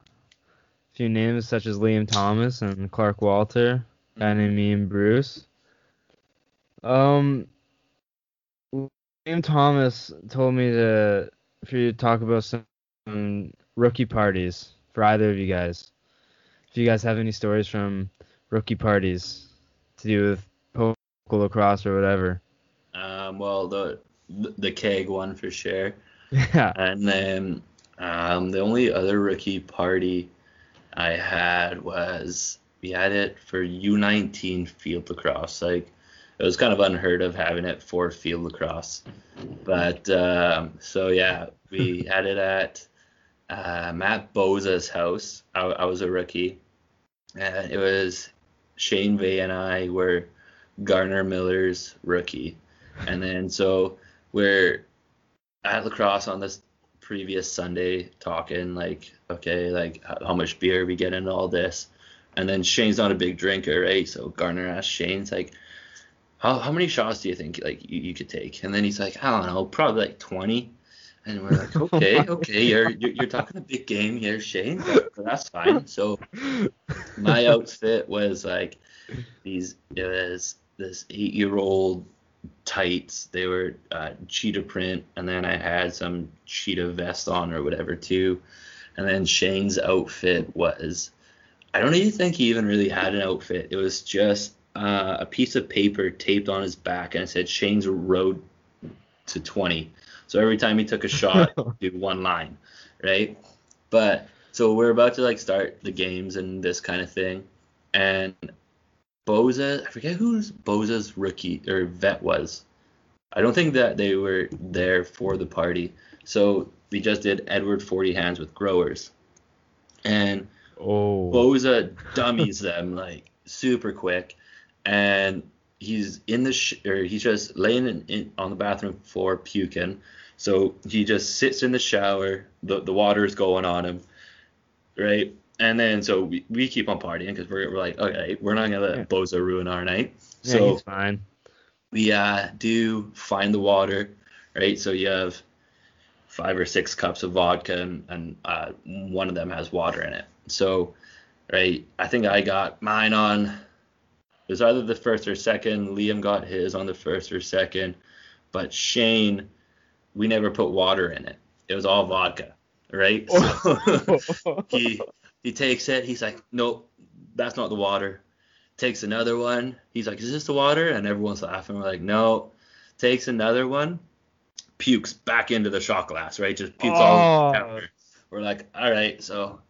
A few names such as Liam Thomas and Clark Walter, a guy named me and Bruce. Um, Liam Thomas told me to for you to talk about some um, rookie parties for either of you guys. If you guys have any stories from rookie parties to do with poker lacrosse or whatever. um, well, the the keg one for sure. Yeah. And then um, the only other rookie party I had was we had it for U19 field lacrosse. Like it was kind of unheard of having it for field lacrosse. But um, so yeah, we had it at uh, Matt Boza's house. I, I was a rookie, and it was Shane Vay and I were Garner Miller's rookie, and then so we're at lacrosse on this previous Sunday talking like, okay, like how, much beer we get into all this? And then Shane's not a big drinker, right? So Garner asked Shane's like, how, how many shots do you think like you, you could take? And then he's like, I don't know, probably like 20. And we're like, okay, okay, you're, you're you're talking a big game here, Shane, but, that's fine. So my outfit was like these it was this eight year old tights they were uh, cheetah print and then i had some cheetah vest on or whatever too and then shane's outfit was i don't even think he even really had an outfit it was just uh, a piece of paper taped on his back and it said shane's road to 20 so every time he took a shot do one line right but so we're about to like start the games and this kind of thing and Boza, I forget who's Boza's rookie or vet was. I don't think that they were there for the party. So we just did Edward 40 hands with growers. And Oh. Boza dummies them like super quick. And he's in the sh- or he's just laying in, in, on the bathroom floor puking. So he just sits in the shower. The the water's going on him, right? And then so we, we keep on partying because we're, we're like, okay, we're not gonna let Yeah. Boza ruin our night. yeah, So he's fine. we uh, do find the water, right? So you have five or six cups of vodka, and, and uh, one of them has water in it. So, right, I think I got mine on. It was either the first or second. Liam got his on the first or second, but Shane, we never put water in it. It was all vodka, right? So he he takes it. He's like, nope, that's not the water. Takes another one. He's like, is this the water? And everyone's laughing. We're like, no. Takes another one. Pukes back into the shot glass, right? Just pukes all oh. over Oh. We're like, all right, so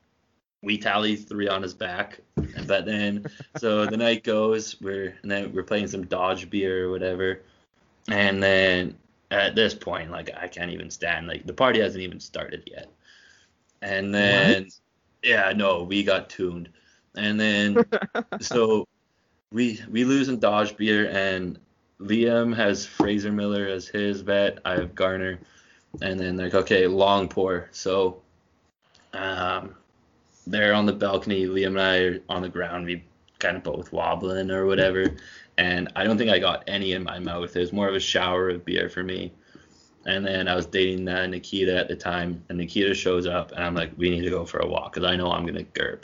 we tally three on his back. But then, so the night goes, we're and then we're playing some Dodge beer or whatever. And then at this point, like I can't even stand. Like the party hasn't even started yet. And then, yeah, no, we got tuned. And then so we we lose in Dodge beer and Liam has Fraser Miller as his bet. I have Garner. And then like, okay, long pour. So um they're on the balcony, Liam and I are on the ground, we kind of both wobbling or whatever. And I don't think I got any in my mouth. It was more of a shower of beer for me. And then I was dating uh, Nikita at the time, and Nikita shows up, and I'm like, we need to go for a walk because I know I'm gonna gerb.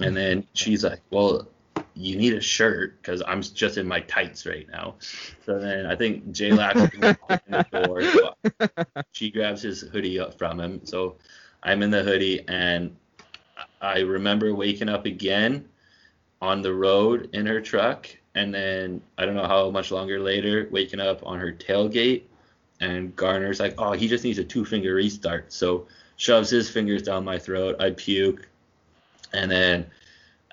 And then she's like, well, you need a shirt because I'm just in my tights right now. So then I think J Lax in the door. She grabs his hoodie up from him. So I'm in the hoodie and I remember waking up again on the road in her truck. And then I don't know how much longer later, waking up on her tailgate. And Garner's like, oh, he just needs a two finger restart. So shoves his fingers down my throat. I puke. And then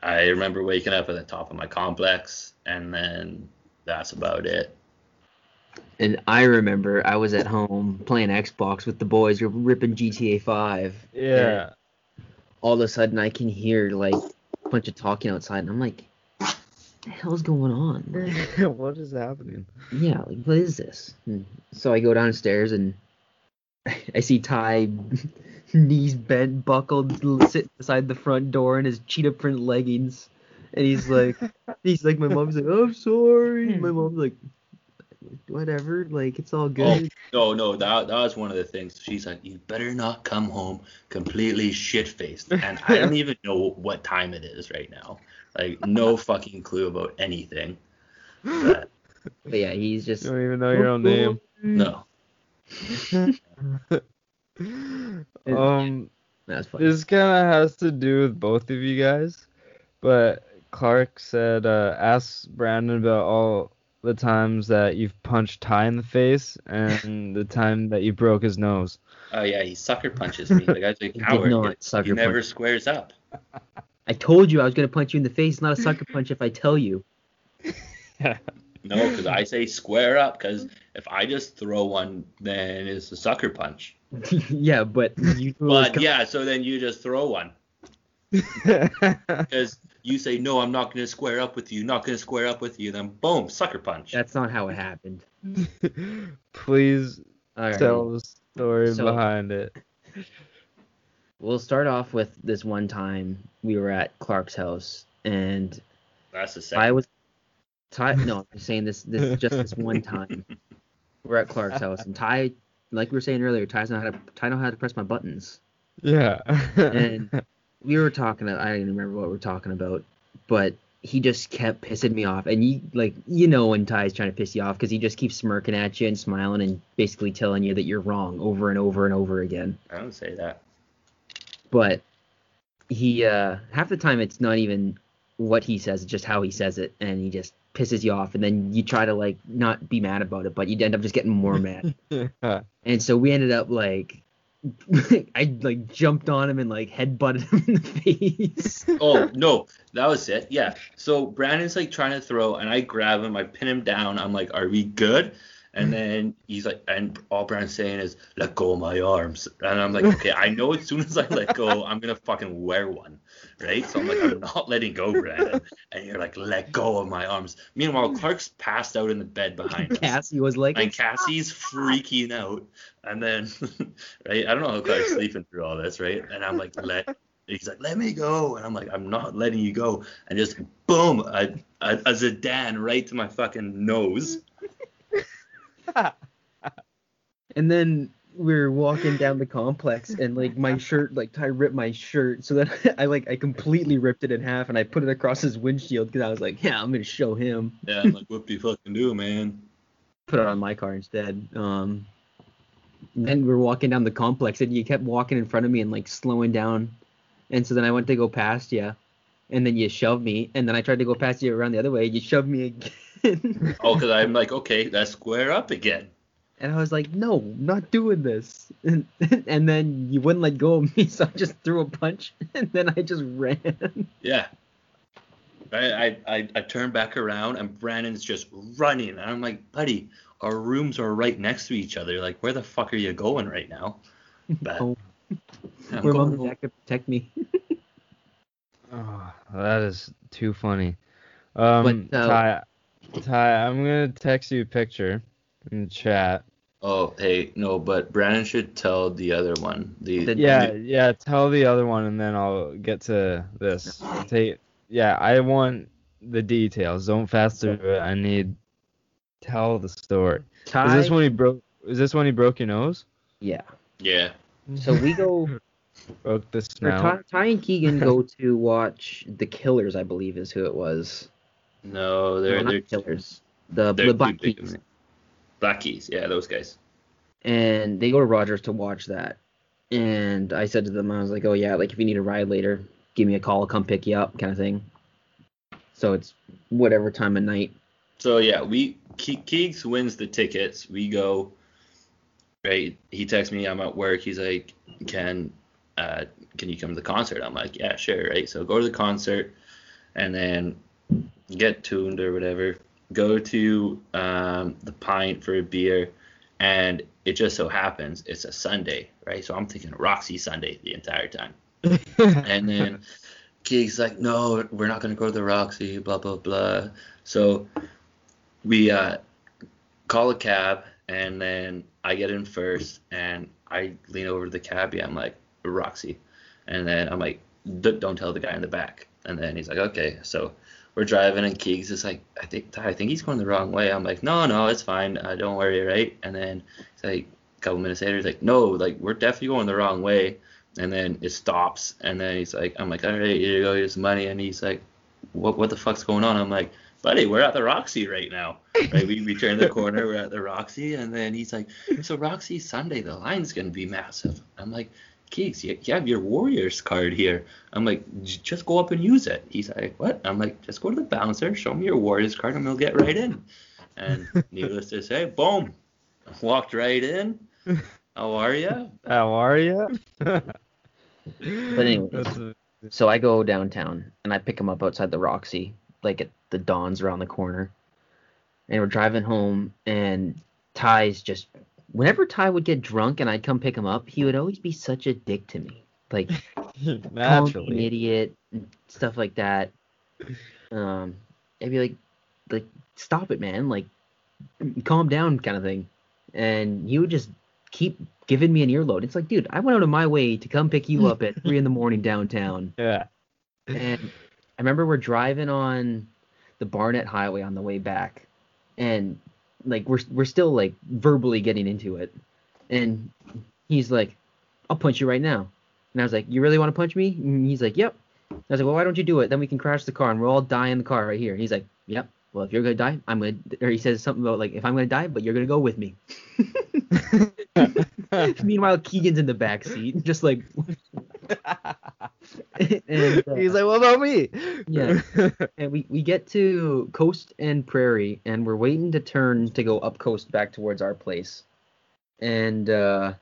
I remember waking up at the top of my complex. And then that's about it. And I remember I was at home playing Xbox with the boys, we were ripping GTA 5. Yeah. All of a sudden, I can hear like a bunch of talking outside, and I'm like, "What the hell's going on?" what is happening? Yeah, like what is this? And so I go downstairs and I see Ty, knees bent, buckled, sitting beside the front door in his cheetah print leggings, and he's like, he's like, my mom's like, I'm sorry. My hmm. mom's like, whatever, like it's all Oh good. no, no, that that was one of the things. She's like, you better not come home completely shit faced, and I don't even know what time it is right now. Like no fucking clue about anything. But, But yeah, he's just You don't even know your own name. no, Um, That's funny. this kind of has to do with both of you guys, but Clark said, uh, ask Brandon about all the times that you've punched Ty in the face and the time that you broke his nose. oh yeah, he sucker punches me. The guy's a He coward. not He- sucker he never punch. squares up. I told you I was gonna punch you in the face. It's not a sucker punch if I tell you. No, because I say square up. Because if I just throw one, then it's a sucker punch. yeah, but you But yeah, so then you just throw one. Because you say no, I'm not gonna square up with you. Not gonna square up with you. Then boom, sucker punch. that's not how it happened. Please All right. tell the story So- behind it. We'll start off with this one time we were at Clark's house and That's the I was Ty no, I'm saying this this just this one time. We're at Clark's house and Ty like we were saying earlier, Ty's know how to Ty know how to press my buttons. Yeah. And we were talking I don't even remember what we were talking about, but he just kept pissing me off and you like you know when Ty's trying to piss you off because he just keeps smirking at you and smiling and basically telling you that you're wrong over and over and over again. I don't say that. but he uh half the time it's not even what he says it's just how he says it and he just pisses you off and then you try to like not be mad about it but you end up just getting more mad yeah. and so we ended up like i like jumped on him and like head butted him in the face Oh no, that was it. Yeah. So Brandon's like trying to throw, and I grab him. I pin him down. I'm like, "Are we good?" And mm. then he's like, and all Brandon's saying is, "Let go of my arms." And I'm like, "Okay, I know as soon as I let go, I'm gonna fucking wear one, right?" So I'm like, "I'm not letting go, Brandon." And you're like, "Let go of my arms." Meanwhile, Clark's passed out in the bed behind us. cassie was like And Cassie's freaking out. And then, right, I don't know how Clark's sleeping through all this, right? And I'm like, let, he's like, let me go. And I'm like, I'm not letting you go. And just boom, a, a, a Zidane right to my fucking nose. and then we were walking down the complex and like my shirt like Ty ripped my shirt so then I like I completely ripped it in half and I put it across his windshield because I was like yeah I'm gonna show him Yeah, I'm like, what do you fucking do, man? put it on my car instead. Um, then we were walking down the complex, and you kept walking in front of me and like slowing down. And so then I went to go past you, and then you shoved me, and then I tried to go past you around the other way. You shoved me again, Oh, because I'm like, okay, let's square up again. And I was like, "No, not doing this." And, and then you wouldn't let go of me, so I just threw a punch, and then I just ran. Yeah. I, I, I turn back around and Brandon's just running. And I'm like, buddy, our rooms are right next to each other. Like, where the fuck are you going right now? But Oh, I'm where going mom and dad protect me. Oh, that is too funny. Um, But, uh, Ty, Ty, I'm gonna text you a picture in chat. Oh, hey, no, but Brandon should tell the other one. The, The- Yeah, yeah. Tell the other one, and then I'll get to this. Take, yeah, I want the details. Don't fast through it. I need tell the story. Ty, Is this when he broke? Is this when he broke your nose? yeah. yeah. So we go. broke the Or snout. Ty, Ty and Keegan go to watch The Killers, I believe is who it was. No, they're No, not they're killers. The, they're the Black big, Keys. Black Keys. Yeah, those guys. and they go to Rogers to watch that. And I said to them, I was like, "Oh yeah, like if you need a ride later, give me a call, I'll come pick you up, kind of thing." So it's whatever time of night. So yeah, we Ke- Keegs wins the tickets. We go. Right. He texts me. I'm at work. He's like, "Can, uh, can you come to the concert?" I'm like, "Yeah, sure." Right. So go to the concert, and then get tuned or whatever. Go to um, the Pint for a beer, and it just so happens it's a Sunday, right? So I'm thinking Roxy Sunday the entire time. And then Keegs like, no, we're not gonna go to the Roxy, blah blah blah. So we uh, call a cab, and then I get in first, and I lean over to the cabbie. I'm like, Roxy, and then I'm like, "D- don't tell the guy in the back. And then he's like, okay. So we're driving, and Keegs is like, I think I think he's going the wrong way. I'm like, no, no, it's fine. Uh, don't worry, right? And then it's like a couple minutes later, he's like, no, like we're definitely going the wrong way. And then it stops, and then he's like, I'm like, all right, here you go, here's money. And he's like, what what the fuck's going on? I'm like, buddy, we're at the Roxy right now. Right? We, we turn the corner, we're at the Roxy, and then he's like, so Roxy Sunday, the line's gonna be massive. I'm like, Keegs, you, you have your Warriors card here. I'm like, "J- just go up and use it. He's like, what? I'm like, just go to the bouncer, show me your Warriors card, and we'll get right in. And needless to say, boom, walked right in. How are you? How are you? But anyways. So I go downtown and I pick him up outside the Roxy, like at the Dawn's around the corner. And we're driving home, and Ty's just whenever Ty would get drunk and I'd come pick him up, he would always be such a dick to me. Like me an idiot and stuff like that. Um, I'd be like, like stop it, man. Like calm down, kind of thing. And he would just keep giving me an earload. It's like, dude, I went out of my way to come pick you up at three in the morning downtown. Yeah. And I remember we're driving on the Barnett Highway on the way back, and like we're we're still like verbally getting into it, and he's like, "I'll punch you right now," and I was like, "You really want to punch me?" And he's like, "Yep." I was like, "Well, why don't you do it? Then we can crash the car and we'll all die in the car right here." And he's like, "Yep." Well, if you're gonna die, I'm gonna. Or he says something about like, "If I'm gonna die, but you're gonna go with me." Meanwhile, Keegan's in the back seat, just like. and, uh, He's like, what about me? Yeah. and we, we get to Coast and Prairie, and we're waiting to turn to go up Coast back towards our place. And uh,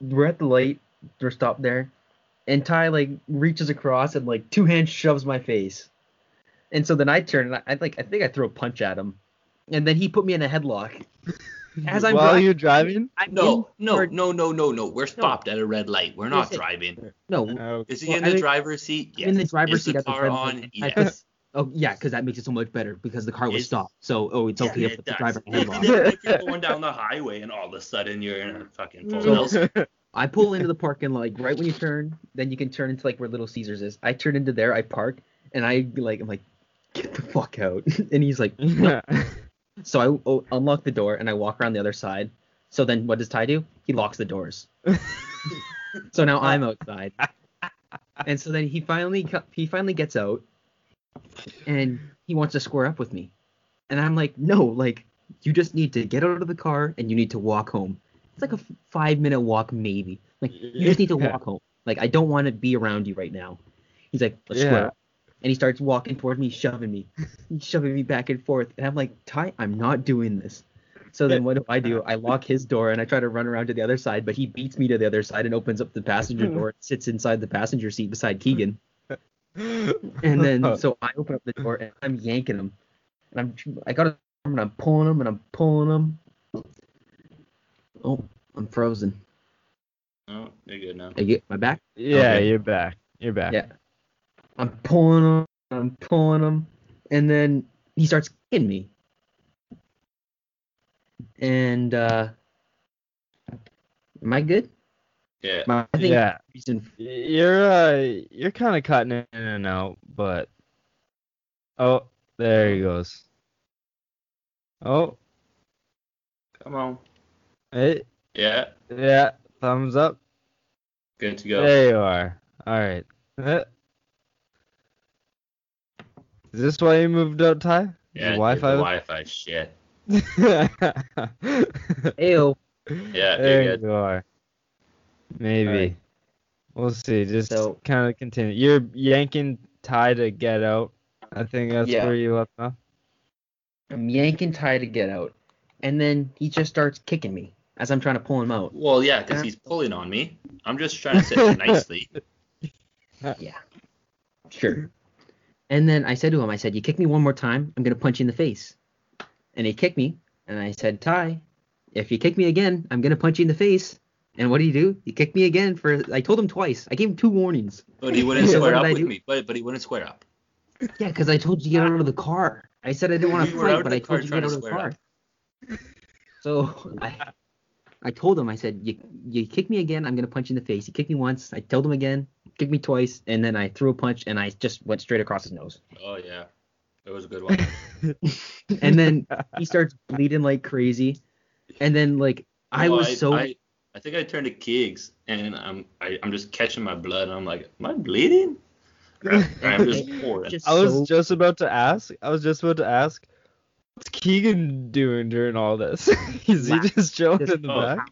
we're at the light. We're stopped there, and Ty like reaches across and like two hands shoves my face. And so then I turn and I, I like I think I throw a punch at him, and then he put me in a headlock. As I'm While driving, you're driving? I'm No, no, for- no, no, no, no. We're stopped at a red light. We're not driving. no, Is he Well, in the mean- driver's seat? I'm in the driver's Is the seat at the car red on? light. Yes. Oh yeah, because that makes it so much better because the car was Is- stopped. So oh, it's Yeah, okay it if the does. driver If headlock. you're- if you're going down the highway and all of a sudden you're in a fucking mm. full So- I pull into the parking lot, like right when you turn, then you can turn into like where Little Caesars is. I turn into there, I park, and I like I'm like, get the fuck out. and he's like, no. So I unlock the door and I walk around the other side. So then what does Ty do? He locks the doors. so now I'm outside. And so then he finally he finally gets out, and he wants to square up with me, and I'm like, no, like you just need to get out of the car and you need to walk home. It's like a f- five minute walk maybe. Like you just need to walk home. Like I don't want to be around you right now. He's like, let's Yeah. square up. And he starts walking towards me, shoving me, He's shoving me back and forth. And I'm like, Ty, I'm not doing this. So then what do I do? I lock his door and I try to run around to the other side, but he beats me to the other side and opens up the passenger door and sits inside the passenger seat beside Keegan. And then so I open up the door and I'm yanking him. And I'm I got him and I'm pulling him and I'm pulling him. Oh, I'm frozen. Oh, you're good now. I get my back. yeah, Okay. you're back. You're back. Yeah. I'm pulling him. I'm pulling him, and then he starts kicking me. And uh, am I good? Yeah. My, I think Yeah. reason You're uh you're kind of cutting in and out, but oh, there he goes. Oh, Come on. hey, Yeah. yeah, thumbs up. Good to go. There you are. All right. Is this why you moved out, Ty? Yeah, Wi-Fi. Wi-Fi shit. Ayo. Yeah, there you're you are. Maybe. Alright. We'll see. Just So- kind of continue. You're yanking Ty to get out. I think that's Yeah. where you left off. I'm yanking Ty to get out, and then he just starts kicking me as I'm trying to pull him out. Well, yeah, because he's pulling on me. I'm just trying to sit nicely. Yeah. Sure. And then I said to him, I said, "You kick me one more time, I'm gonna punch you in the face." And he kicked me, and I said, "Ty, if you kick me again, I'm gonna punch you in the face." And what did he do? He kicked me again for. I told him twice. I gave him two warnings. But he wouldn't square up with me. But but he wouldn't square up. Yeah, because I told you to get out of the car. I said I didn't want to fight, but I told you to get out of the car. up. So I, I told him, I said, you you kick me again, I'm gonna punch you in the face. He kicked me once. I told him again, kicked me twice, and then I threw a punch and I just went straight across his nose. Oh yeah, it was a good one. And then he starts bleeding like crazy. And then like I No, was so I, I think I turned to Keegs and I'm I, I'm just catching my blood and I'm like, am I bleeding? I'm just pouring. just I was so just about to ask. I was just about to ask. What's Keegan doing during all this? Is he just chilling just in the back?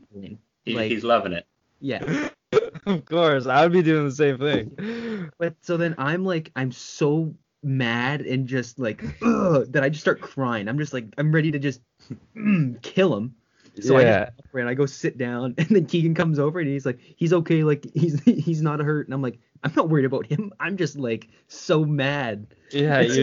He, like- he's loving it. Yeah. of course, I would be doing the same thing. But so then I'm like, I'm so mad and just like, ugh, that I just start crying. I'm just like, I'm ready to just mm, kill him. So I yeah, just and I go sit down, and then Keegan comes over and he's like, he's okay, like he's he's not hurt, and I'm like, I'm not worried about him. I'm just like so mad. yeah, It's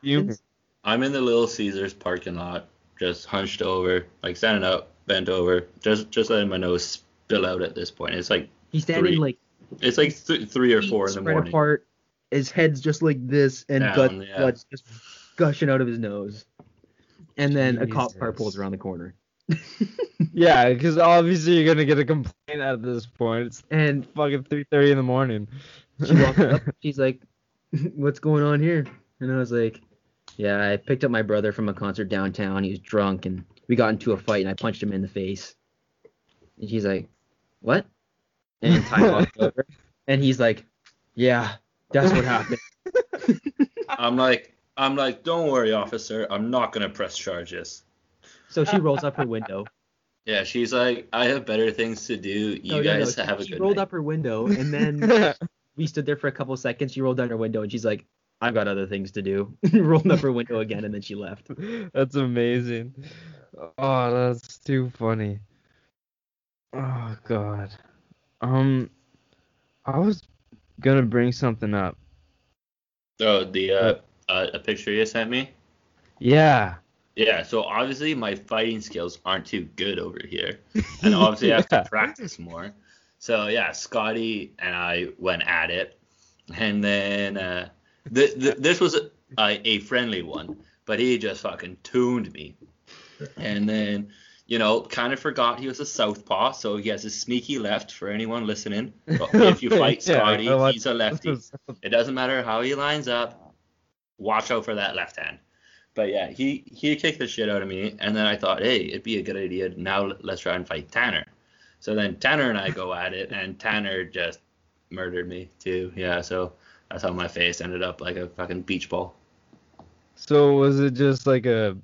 you're just. I'm in the Little Caesars parking lot, just hunched over, like standing up, bent over, just just letting my nose spill out at this point. It's like He's standing Three. like it's like th- three or four in the spread morning. apart. His head's just like this, and Down, gut, yeah. blood's just gushing out of his nose. And then a cop car pulls around the corner, Yeah, because obviously you're gonna get a complaint at this point. It's and fucking three thirty in the morning. she walks up. She's like, "What's going on here?" And I was like, "Yeah, I picked up my brother from a concert downtown. He was drunk, and we got into a fight, and I punched him in the face." And he's like, "What?" And Ty walks over, and he's like, "Yeah, that's what happened." I'm like I'm like, don't worry, officer. I'm not gonna press charges. So she rolls up her window. Yeah, she's like, I have better things to do. You No, no, no, guys she- have a good day. she rolled night. up her window, and then we stood there for a couple of seconds. She rolled down her window, and she's like, "I've got other things to do." rolled up her window again, and then she left. That's amazing. Oh, that's too funny. Oh god. Um, I was gonna bring something up. Oh, the uh, uh, a picture you sent me. Yeah. Yeah, so obviously my fighting skills aren't too good over here, and obviously I have to practice more. So yeah, Scotty and I went at it, and then uh, th- th- this was a, a friendly one, but he just fucking tuned me, and then you know kind of forgot he was a southpaw, so he has a sneaky left for anyone listening. But if you fight Yeah, Scotty, watched- he's a lefty. It doesn't matter how he lines up. Watch out for that left hand. But yeah, he he kicked the shit out of me, and then I thought, hey, it'd be a good idea. Now let's try and fight Tanner. So then Tanner and I go at it, and Tanner just murdered me too. Yeah, so that's how my face ended up like a fucking beach ball. So was it just like a,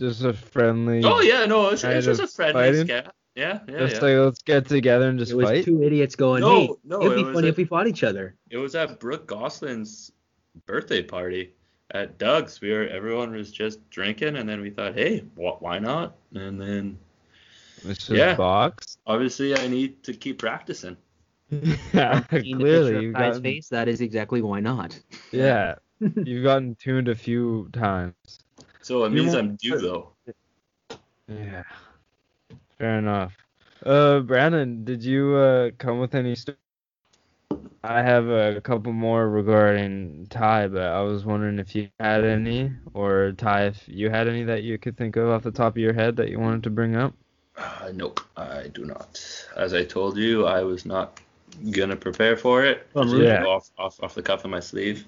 just a friendly? Oh yeah, no, it's, Kind it's just a of friendly fighting? scat. Yeah, yeah, Just yeah. like let's get together and just it was fight. two idiots going, No, "Hey, no, it'd be was funny a- if we fought each other." It was at Brooke Goslin's birthday party at Doug's. We were everyone was just drinking, and then we thought, hey, wh- why not? And then It's just Yeah. box. obviously I need to keep practicing. yeah, clearly picture you've gotten. face, that is exactly why not. Yeah, you've gotten tuned a few times. So it means I'm due though. Yeah. Fair enough. Uh, Brandon, did you uh come with any sto- I have a couple more regarding Ty, but I was wondering if you had any, or Ty, if you had any that you could think of off the top of your head that you wanted to bring up. Uh, nope, I do not. As I told you, I was not gonna prepare for it. Well, just yeah. off, off off the cuff of my sleeve.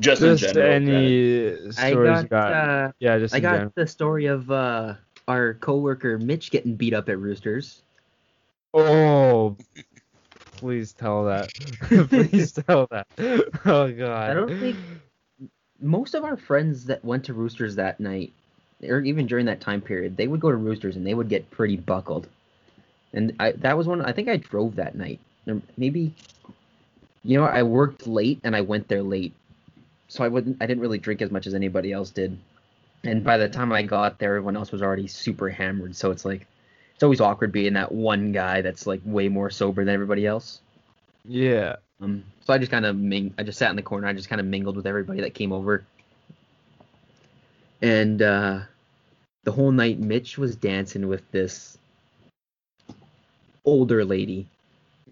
Just, in Just general. any I stories got, you got. uh, yeah, just I got general. the story of uh, our coworker Mitch getting beat up at Roosters. Oh, Please tell that. Please tell that. Oh god. I don't think most of our friends that went to Roosters that night, or even during that time period, they would go to Roosters and they would get pretty buckled. And I that was one I think I drove that night. Maybe you know, I worked late and I went there late. So I wouldn't I didn't really drink as much as anybody else did. And by the time I got there, everyone else was already super hammered. So it's like it's always awkward being that one guy that's like way more sober than everybody else. Yeah. Um, so I just kind of ming- I just sat in the corner. I just kind of mingled with everybody that came over. And uh, the whole night, Mitch was dancing with this older lady.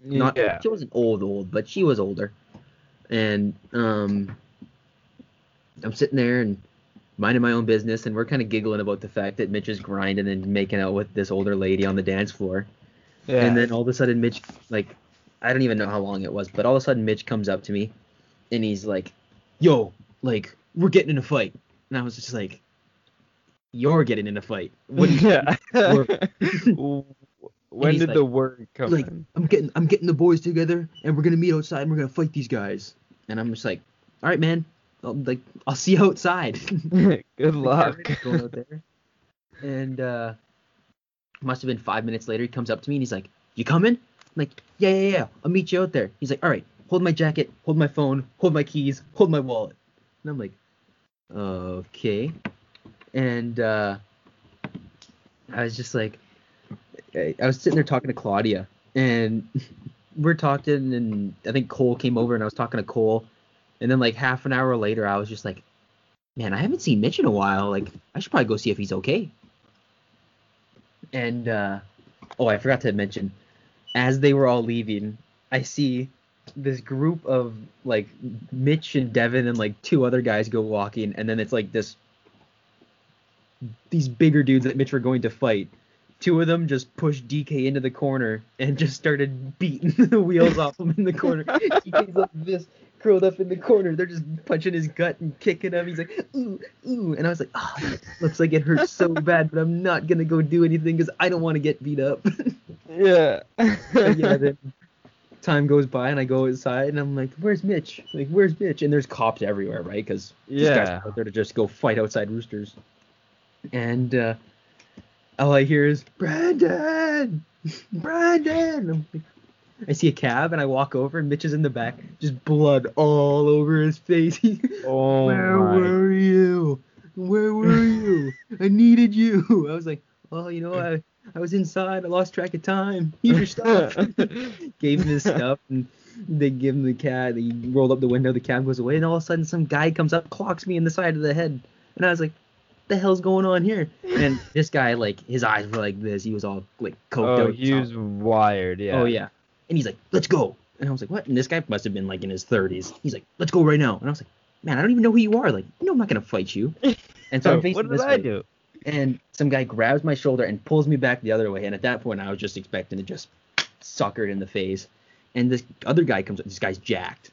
Not yeah. she wasn't old old, but she was older. And um, I'm sitting there and minding my own business, and we're kind of giggling about the fact that Mitch is grinding and making out with this older lady on the dance floor. Yeah. And then all of a sudden, Mitch, like, I don't even know how long it was, but all of a sudden, Mitch comes up to me and he's like, Yo, like, we're getting in a fight. And I was just like, You're getting in a fight. What yeah. when did like- the word come like, in? I'm getting, I'm getting the boys together and we're going to meet outside and we're going to fight these guys. And I'm just like, All right, man. I'll, like, I'll see you outside. Good luck. going out there. And uh, must have been five minutes later. He comes up to me and he's like, "You coming?" I'm like, "Yeah, yeah, yeah. I'll meet you out there." He's like, "All right, hold my jacket, hold my phone, hold my keys, hold my wallet." And I'm like, "Okay." And uh, I was just like, I was sitting there talking to Claudia, and we're talking, and I think Cole came over, and I was talking to Cole, and then like half an hour later, I was just like man, I haven't seen Mitch in a while. Like, I should probably go see if he's okay. And uh, oh, I forgot to mention, as they were all leaving, I see this group of like Mitch and Devin and like two other guys go walking, and then it's like this these bigger dudes that Mitch were going to fight. Two of them just pushed DK into the corner and just started beating the wheels off him in the corner. DK's like this, curled up in the corner. They're just punching his gut and kicking him. He's like, ooh, ooh. And I was like, oh, looks like it hurts so bad, but I'm not going to go do anything because I don't want to get beat up. Yeah. Yeah, then time goes by and I go outside and I'm like, where's Mitch? Like, where's Mitch? And there's cops everywhere, right? Because these guys Yeah. are out there to just go fight outside roosters. And uh, all I hear is, Brandon! Brandon! Like, I see a cab and I walk over and Mitch is in the back, just blood all over his face. Oh Where my. were you? Where were you? I needed you. I was like, well, you know, I, I was inside. I lost track of time. Here's your stuff. Gave him his stuff, and they give him the cat. He rolled up the window. The cab goes away, and all of a sudden, some guy comes up, clocks me in the side of the head, and I was like, "The hell's going on here?" And this guy, like, his eyes were like this. He was all like coked Oh, out. he was wired. Yeah. Oh yeah. And he's like, "Let's go." And I was like, "What?" And this guy must have been like in his 30s. He's like, "Let's go right now." And I was like, "Man, I don't even know who you are. Like, no, I'm not gonna fight you." And so I'm facing what did this I way, do? and some guy grabs my shoulder and pulls me back the other way. And at that point, I was just expecting to just sucker it in the face. And this other guy comes up. This guy's jacked.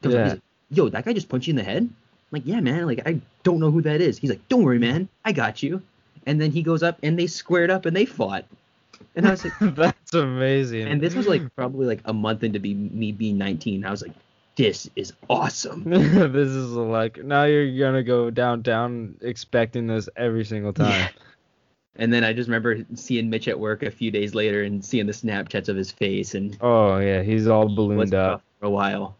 Comes up, Yeah. he's like, Yo, that guy just punched you in the head. I'm like, yeah, man. Like, I don't know who that is. He's like, don't worry, man. I got you. And then he goes up and they squared up and they fought. And I was like, That's amazing. and this was like probably like a month into be me being 19. I was like, this is awesome. this is like now you're gonna go downtown expecting this every single time. And then I just remember seeing Mitch at work a few days later and seeing the Snapchats of his face and Oh yeah, he's all ballooned up. for a while.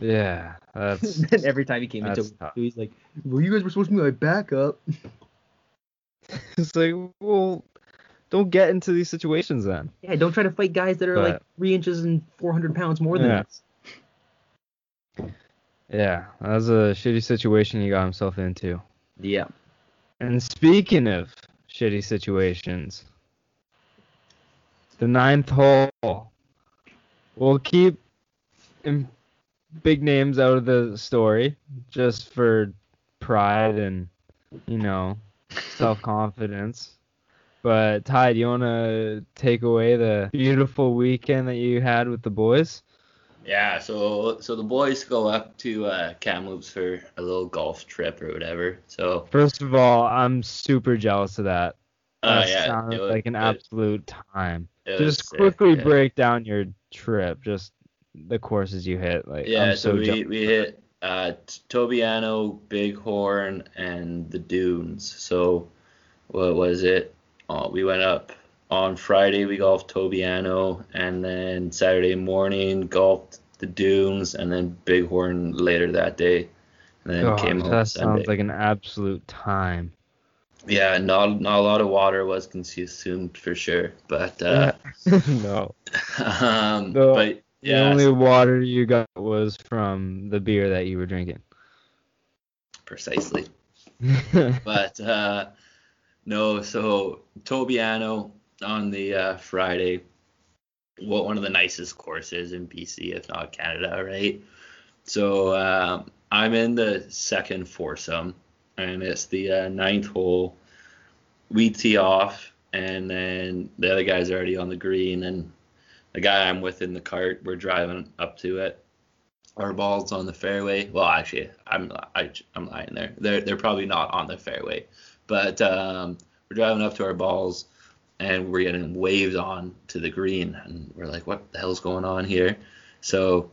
Yeah, that's and every time he came into tough. he's like, "Well, you guys were supposed to be my backup." it's like well, don't get into these situations then. Yeah, don't try to fight guys that are like But- three inches and 400 pounds more than Yeah. us. Yeah, that was a shitty situation he got himself into. Yeah. And speaking of shitty situations, the ninth hole. We'll keep im- big names out of the story just for pride and, you know, self confidence. But Ty, do you want to take away the beautiful weekend that you had with the boys? Yeah, so so the boys go up to uh, Kamloops for a little golf trip or whatever. So First of all, I'm super jealous of that. uh, That yeah, sounds was- like an absolute time. Just sick, quickly yeah. break down your trip. Just the courses you hit. Like Yeah, I'm so, so, we, we hit uh, Tobiano, Bighorn, and the Dunes. So what was it? Oh, we went up on Friday. We golfed Tobiano, and then Saturday morning golfed the Dunes, and then Bighorn later that day. And then Gosh, came home that Sunday. sounds like an absolute time. yeah, not not a lot of water was consumed for sure, but uh, no. um, The- but yeah, only water you got was from the beer that you were drinking. precisely. but uh, no, so Tobiano on the uh, Friday, what one of the nicest courses in BC, if not Canada, right? So um, I'm in the second foursome, and it's the uh, ninth hole. We tee off, and then the other guy's are already on the green, and the guy I'm with in the cart, we're driving up to it. Our balls on the fairway. Well, actually, I'm I, I'm lying there. They're they're probably not on the fairway, but um, we're driving up to our balls, and we're getting waved on to the green, and we're like, what the hell's going on here? So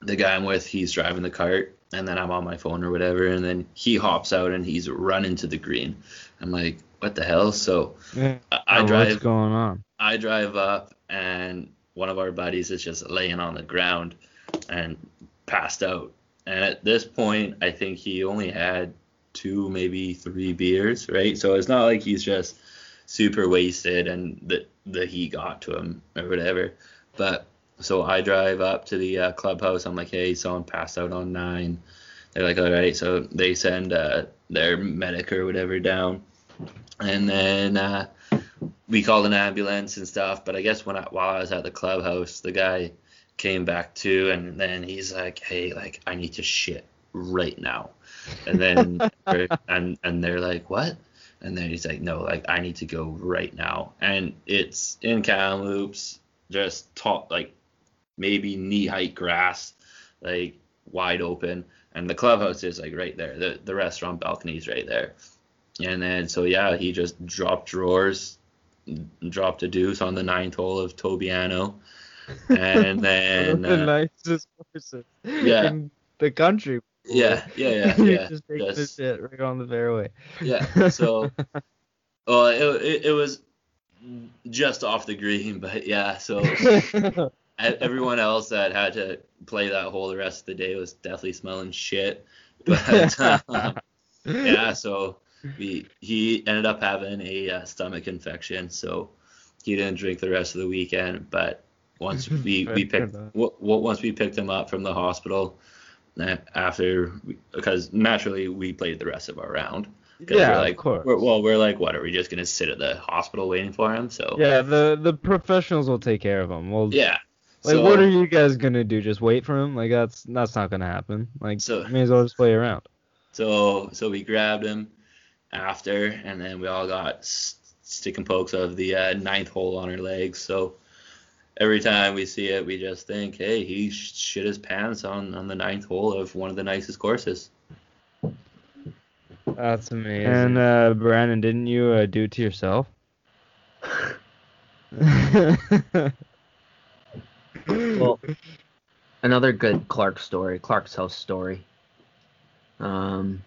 the guy I'm with, he's driving the cart, and then I'm on my phone or whatever, and then he hops out and he's running to the green. I'm like, what the hell? So I, I What's drive going on? I drive up and one of our buddies is just laying on the ground and passed out. And at this point, I think he only had two, maybe three beers, right? So it's not like he's just super wasted and the the heat got to him or whatever. But so I drive up to the uh, clubhouse. I'm like, hey, someone passed out on nine. They're like, all right. So they send uh, their medic or whatever down, and then uh, we called an ambulance and stuff. But I guess when I, while I was at the clubhouse, the guy came back too, and then he's like, "Hey, like I need to shit right now," and then and and they're like, "What?" And then he's like, "No, like I need to go right now," and it's in Kamloops, just top like maybe knee height grass, like wide open, and the clubhouse is like right there. The the restaurant balcony is right there. And then so yeah, he just dropped drawers, dropped a deuce on the ninth hole of Tobiano, and then the uh, nicest person yeah. in the country. yeah, yeah, yeah, yeah, just taking the shit right on the fairway. yeah. So, well, it, it, it was just off the green, but yeah. So everyone else that had to play that hole the rest of the day was definitely smelling shit. But um, yeah, so we he ended up having a uh, stomach infection, so he didn't drink the rest of the weekend. But once we we picked w- once we picked him up from the hospital, uh, after because naturally we played the rest of our round. yeah, we're like, of course. We're, well, we're like, what? Are we just gonna sit at the hospital waiting for him? So yeah, the the professionals will take care of him. Well, yeah. like, so, what are you guys gonna do? Just wait for him? Like, that's that's not gonna happen. Like, So- may as well just play around. So so we grabbed him after, and then we all got s- stick and pokes of the uh, ninth hole on our legs. So every time we see it, we just think, hey, he sh- shit his pants on on the ninth hole of one of the nicest courses. That's amazing. And uh, Brandon, didn't you uh, do it to yourself? well, another good Clark story, Clark's house story. Um,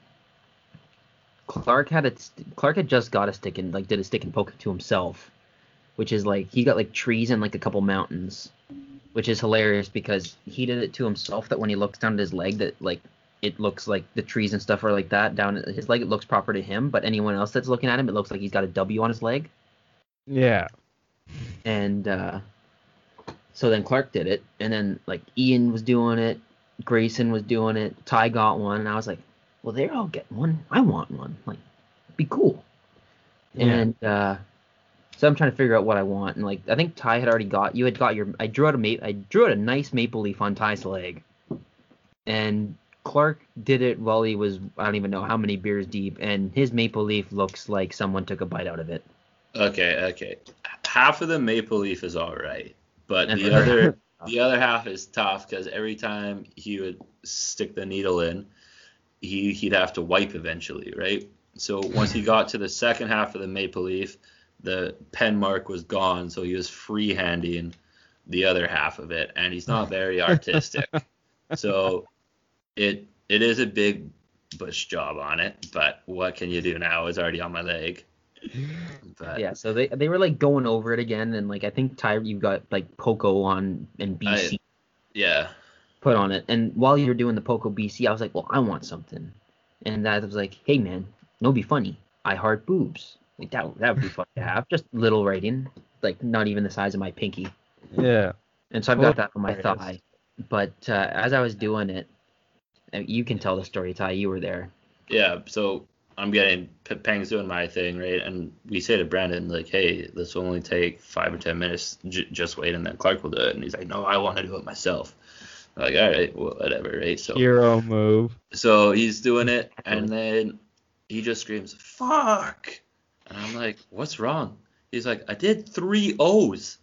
Clark had it. Clark had just got a stick and like did a stick and poke to himself, which is like he got like trees and like a couple mountains, which is hilarious because he did it to himself. That when he looks down at his leg, that like it looks like the trees and stuff are like that down his leg. It looks proper to him, but anyone else that's looking at him, it looks like he's got a W on his leg. yeah. and uh, so then Clark did it, and then like Ian was doing it, Grayson was doing it, Ty got one, and I was like, well, they're all getting one. I want one. Like, be cool. Yeah. And uh, so I'm trying to figure out what I want, and like I think Ty had already got you had got your. I drew out a ma- I drew out a nice maple leaf on Ty's leg, and Clark did it while he was I don't even know how many beers deep, and his maple leaf looks like someone took a bite out of it. Okay, okay. Half of the maple leaf is all right, but And the the- other the other half is tough because every time he would stick the needle in, he he'd have to wipe eventually, right? So once he got to the second half of the maple leaf, the pen mark was gone, so he was freehanding the other half of it, and he's not very artistic. so it it is a big bush job on it, but what can you do now? It's already on my leg. But Yeah, so they they were like going over it again, and like I think Ty, you've got like Poco on and BC yeah, put on it, and while you were doing the Poco BC, I was like, well, I want something, and that was like, hey man, no be funny, I heart boobs, like that that would be fun to have, just little writing, like not even the size of my pinky, Yeah. and so I've got that on my Hilarious. thigh, but uh, as I was doing it, you can tell the story, Ty, you were there. yeah. So I'm getting P- Pang's doing my thing, right? And we say to Brandon like, hey, this will only take five or ten minutes. J- just wait, and then Clark will do it. And he's like, no, I want to do it myself. Like, all right, well, whatever, right? So Hero move. So he's doing it, and then he just screams, "Fuck!" And I'm like, "What's wrong?" He's like, "I did three O's,"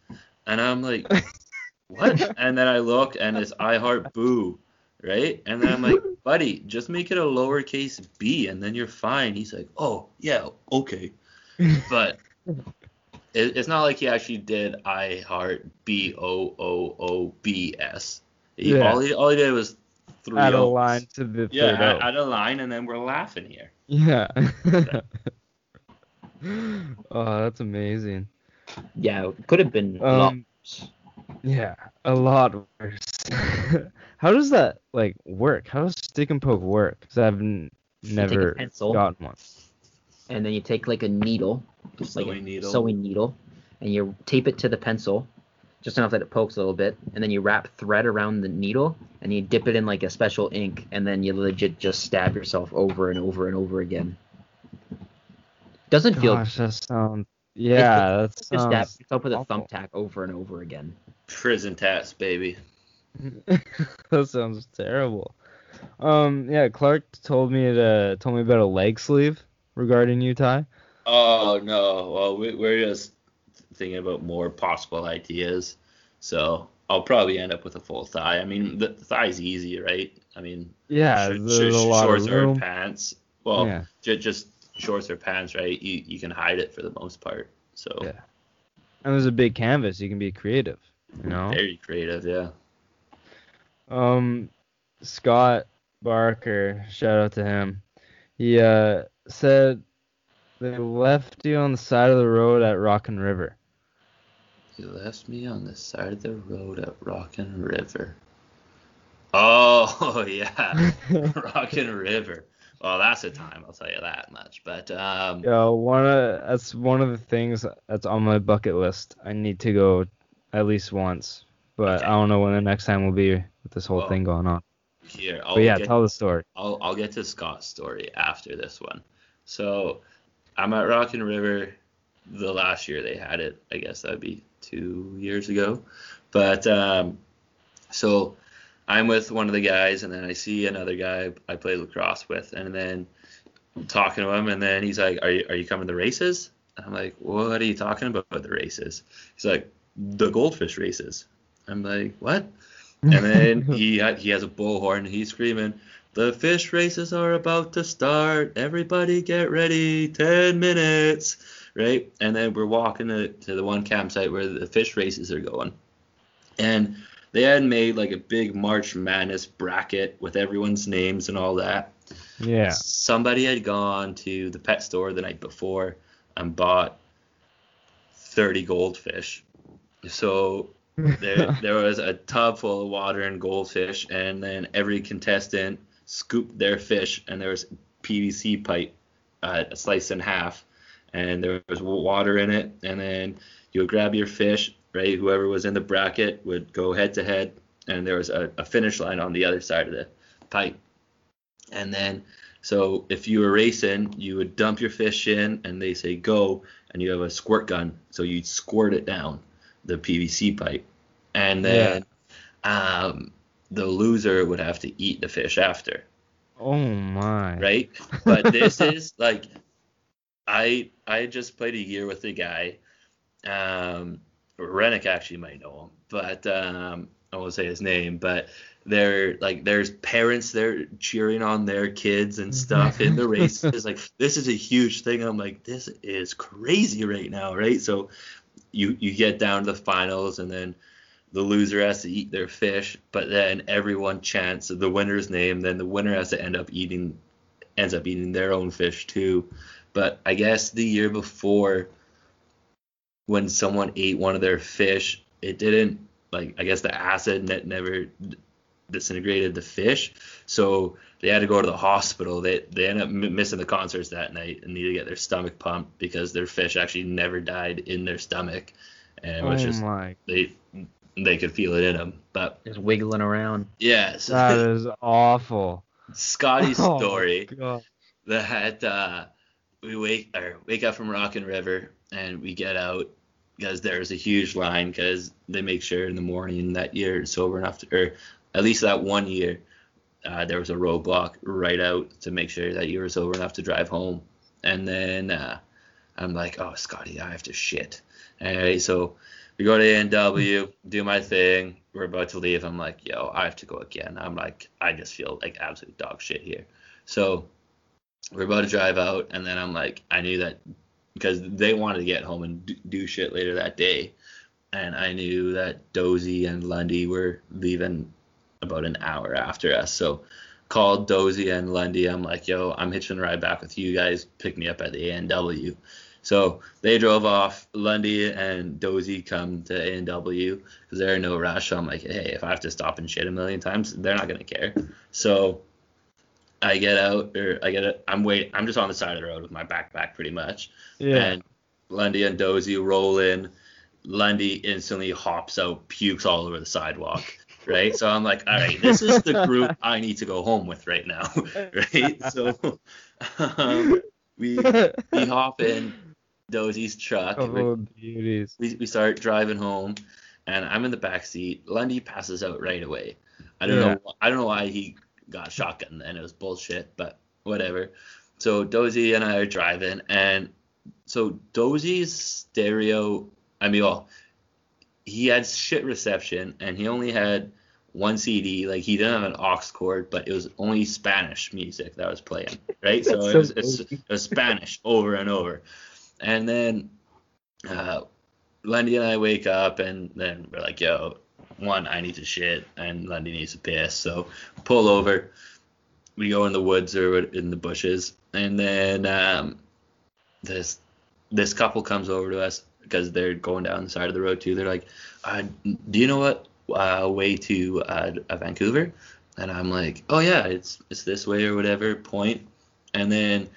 and I'm like, "What?" and then I look, and it's "I heart boo," right? And then I'm like, "Buddy, just make it a lowercase b, and then you're fine." He's like, "Oh yeah, okay," but. It, it's not like he actually did I heart B O O O B S. He, Yeah. all, he, all he did was three Add a line to the Yeah, third add, O. add a line and then we're laughing here. Yeah. oh, that's amazing. Yeah, it could have been a lot Um, worse. Yeah, a lot worse. How does that like work? How does stick and poke work? Because I've n- You take a never pencil, gotten one. and then you take like a needle, like Sewing a needle. sewing needle, and you tape it to the pencil, just enough that it pokes a little bit, and then you wrap thread around the needle, and you dip it in like a special ink, and then you legit just stab yourself over and over and over again. Doesn't feel Gosh, that sounds. Yeah, that just stab sounds. yourself with a awful. thumbtack over and over again. Prison tats, baby. that sounds terrible. Um, yeah, Clark told me to told me about a leg sleeve regarding Utah. Oh no. Well, we, we're just thinking about more possible ideas. So I'll probably end up with a full thigh. I mean, the, the thigh's easy, right? I mean, Yeah, sh- sh- shorts or pants. Well, yeah, ju- just shorts or pants, right? You you can hide it for the most part. So Yeah. and there's a big canvas. You can be creative. You know. very creative, yeah. Um, Scott Barker, shout out to him. He uh said they left you on the side of the road at Rockin' River. You left me on the side of the road at Rockin' River. Oh yeah, Rockin' River. Well, that's a time. I'll tell you that much. But um, Yo, one of that's one of the things that's on my bucket list. I need to go at least once, but Okay. I don't know when the next time will be with this whole Well, thing going on. here I'll But yeah, get, tell the story. I'll I'll get to Scott's story after this one. So I'm at Rockin' River. The last year they had it, I guess that would be two years ago. But um, so I'm with one of the guys, and then I see another guy I played lacrosse with, and then I'm talking to him, and then he's like, "Are you are you coming to the races?" And I'm like, "What are you talking about the races?" He's like, "The goldfish races." I'm like, "What?" And then he he has a bullhorn, he's screaming, "The fish races are about to start! Everybody get ready! Ten minutes!" Right? And then we're walking to, to the one campsite where the fish races are going, and they had made like a big March Madness bracket with everyone's names and all that. yeah. Somebody had gone to the pet store the night before and bought 30 goldfish. So there, there was a tub full of water and goldfish, and then every contestant scooped their fish, and there was PVC pipe uh, sliced in half, and there was water in it, and then you would grab your fish, right? Whoever was in the bracket would go head to head, and there was a, a finish line on the other side of the pipe, and then so if you were racing, you would dump your fish in, and they say go, and you have a squirt gun, so you'd squirt it down the PVC pipe, and then um, the loser would have to eat the fish after, Oh my. right? But this is like, I I just played a year with a guy, um, Rennick actually might know him, but um, I won't say his name, but they're like there's parents there cheering on their kids and stuff in the races. like this is a huge thing. I'm like this is crazy right now, right? So you you get down to the finals and then the loser has to eat their fish, but then everyone chants the winner's name, then the winner has to end up eating ends up eating their own fish too. But I guess the year before when someone ate one of their fish, it didn't like I guess the acid net never disintegrated the fish, so they had to go to the hospital. They they ended up m- missing the concerts that night and needed to get their stomach pumped because their fish actually never died in their stomach, and it was oh just my, they they could feel it in them. But Just wiggling around. yeah, so that is awful. Scotty's Oh, story God. that uh, we wake or wake up from Rockin' River and we get out because there's a huge line because they make sure in the morning that you're sober enough to, or at least that one year, uh, there was a roadblock right out to make sure that you were sober enough to drive home. And then uh, I'm like, oh, Scotty, I have to shit. Anyway, so we go to A&W, do my thing. We're about to leave. I'm like, yo, I have to go again. I'm like, I just feel like absolute dog shit here. So we're about to drive out, and then I'm like, I knew that because they wanted to get home and do, shit later that day, and I knew that Dozy and Lundy were leaving about an hour after us. So called Dozy and Lundy. I'm like, yo, I'm hitching a ride back with you guys. Pick me up at the A&W. So they drove off. Lundy and Dozy come to A&W because they're in no rush. So I'm like, hey, if I have to stop and shit a million times, they're not gonna care. So I get out, or I get it. I'm wait. I'm just on the side of the road with my backpack, pretty much. Yeah. And Lundy and Dozy roll in. Lundy instantly hops out, pukes all over the sidewalk. Right. So I'm like, all right, this is the group I need to go home with right now. Right. So um, we we hop in Dozy's truck. we- oh, beauties. we, we start driving home and I'm in the back seat. Lundy passes out right away. I don't Yeah. know I don't know why he got shotgun and it was bullshit, but whatever. So Dozy and I are driving and so Dozy's stereo I mean well he had shit reception and he only had one CD, like he didn't have an aux cord, but it was only Spanish music that was playing, right? So, That's it, so was, it was Spanish over and over. And then uh, Lundy and I wake up, and then we're like, yo, one, I need to shit, and Lundy needs to piss. So pull over. We go in the woods or in the bushes, and then um, this this couple comes over to us because they're going down the side of the road too. They're like, uh, "Do you know what uh, way to uh, uh, Vancouver?" And I'm like, "Oh yeah, it's it's this way or whatever." point." And then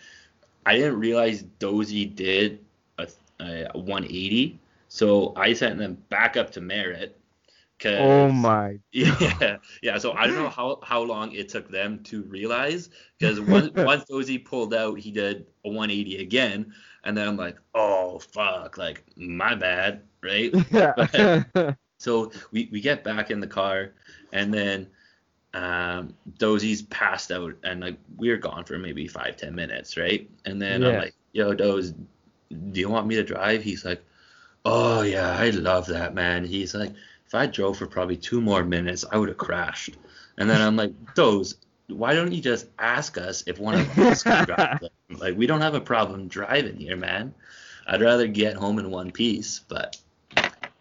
I didn't realize Dozy did a, a 180, so I sent them back up to Merritt. Oh my. yeah, yeah. So I don't know how, how long it took them to realize because once once Dozy pulled out, he did a 180 again, and then I'm like, oh fuck, like my bad, right? Yeah. So we, we get back in the car, and then um, Dozy's passed out, and like we were gone for maybe five ten minutes, right? And then I'm like, yo, Doze, do you want me to drive? He's like, oh yeah, I love that man. He's like, if I drove for probably two more minutes, I would have crashed. And then I'm like, Doze, why don't you just ask us if one of us can drive? Like we don't have a problem driving here, man. I'd rather get home in one piece, but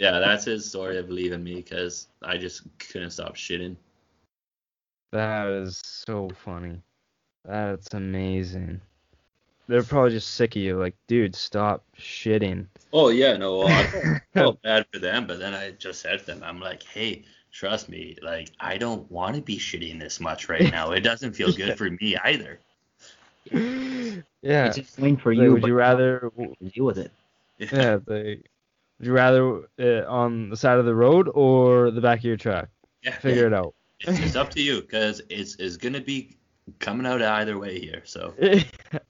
yeah, that's his story of leaving me because I just couldn't stop shitting. That is so funny. That's amazing. They're probably just sick of you. Like, dude, stop shitting. Oh yeah, no, well, I felt bad for them, but then I just said to them, I'm like, hey, trust me, like I don't want to be shitting this much right now. It doesn't feel good for me either. yeah. It's a thing for Like, you. would but you rather? deal with it? Yeah. Like, would you rather uh, on the side of the road or the back of your truck? yeah, Figure it out. It's, it's up to you because it's it's gonna be coming out either way here. So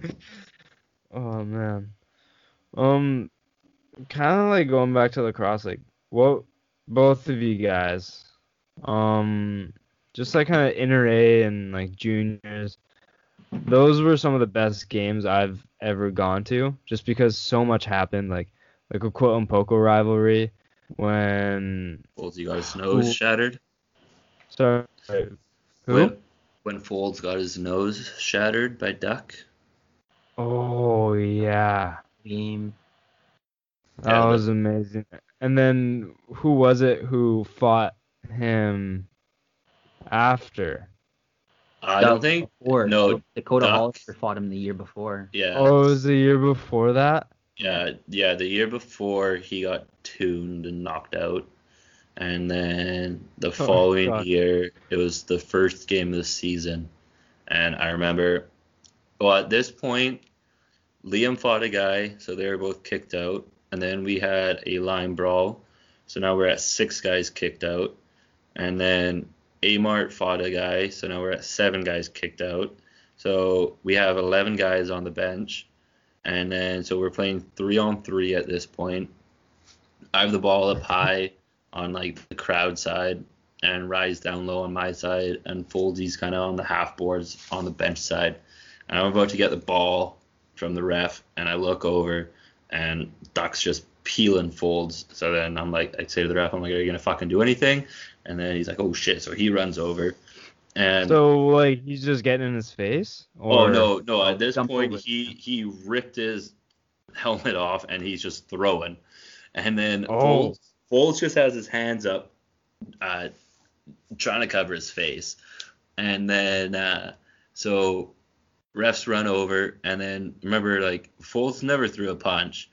oh man. Um, kind of like going back to lacrosse. Like, what both of you guys, um, just like kind of inter A and like juniors. Those were some of the best games I've ever gone to, just because so much happened. Like, like a Coquitlam Poco rivalry when. Folds got his nose Who- shattered. Sorry. Who? When, when Folds got his nose shattered by Duck. Oh yeah. Game. That Yeah, was amazing. And then who was it who fought him after? I don't think. Or no, Dakota Duck. Hollister fought him the year before. Yeah. Oh, it was the year before that? Yeah, yeah. The year before he got tuned and knocked out, and then the oh, following God. year it was the first game of the season, and I remember. Well, at this point, Liam fought a guy, so they were both kicked out, and then we had a line brawl, so now we're at six guys kicked out, and then Amart fought a guy, so now we're at seven guys kicked out. So we have 11 guys on the bench. And then, so we're playing three on three at this point. I have the ball up high on like the crowd side and Rise down low on my side and Foldsy's kind of on the half boards on the bench side. And I'm about to get the ball from the ref and I look over and Duck's just peeling folds. So then I'm like, I say to the ref, I'm like, are you going to fucking do anything? And then he's like, oh shit. So he runs over. And So like he's just getting in his face? Oh no, no! Oh, At this point, he he ripped his helmet off and he's just throwing, and then Oh. Foles just has his hands up, uh, trying to cover his face, and then uh, so refs run over, and then remember like Foles never threw a punch,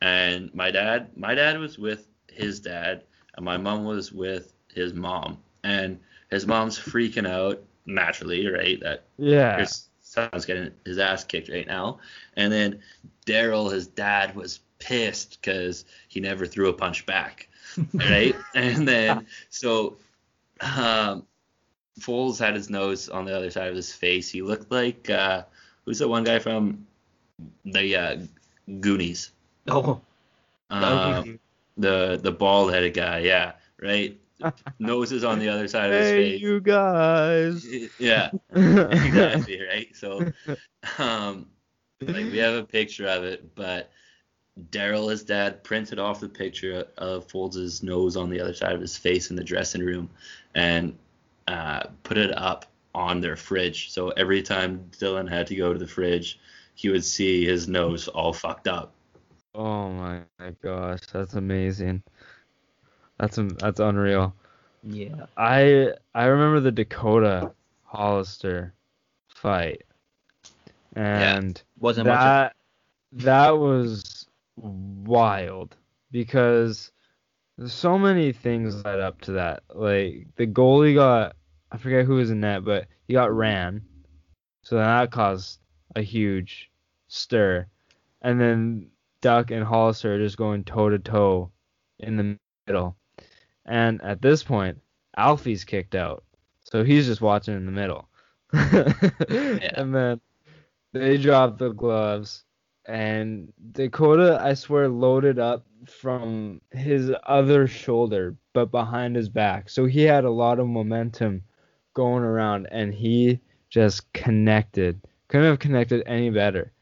and my dad, my dad was with his dad, and my mom was with his mom, and his mom's freaking out naturally, right? That Yeah. his son's getting his ass kicked right now. And then Daryl, his dad, was pissed because he never threw a punch back, right? and then so um, Foles had his nose on the other side of his face. He looked like uh, who's the one guy from the uh, Goonies? Oh, Um, the the bald headed guy, yeah, right. Nose is on the other side of his Hey face. you guys. Yeah, exactly right so um like we have a picture of it but daryl his dad printed off the picture of folds' nose on the other side of his face in the dressing room and uh, put it up on their fridge so every time dylan had to go to the fridge he would see his nose all fucked up Oh my gosh, that's amazing. That's am- that's unreal. yeah. I I remember the Dakota Hollister fight, and Wasn't much. Of, that that was wild because there's so many things led up to that. Like the goalie got I forget who was in net, but he got ran, so that caused a huge stir, and then Duck and Hollister are just going toe to toe in the middle, and at this point Alfie's kicked out, so he's just watching in the middle, and then they drop the gloves and Dakota, I swear, loaded up from his other shoulder, but behind his back. So he had a lot of momentum going around, and he just connected. Couldn't have connected any better.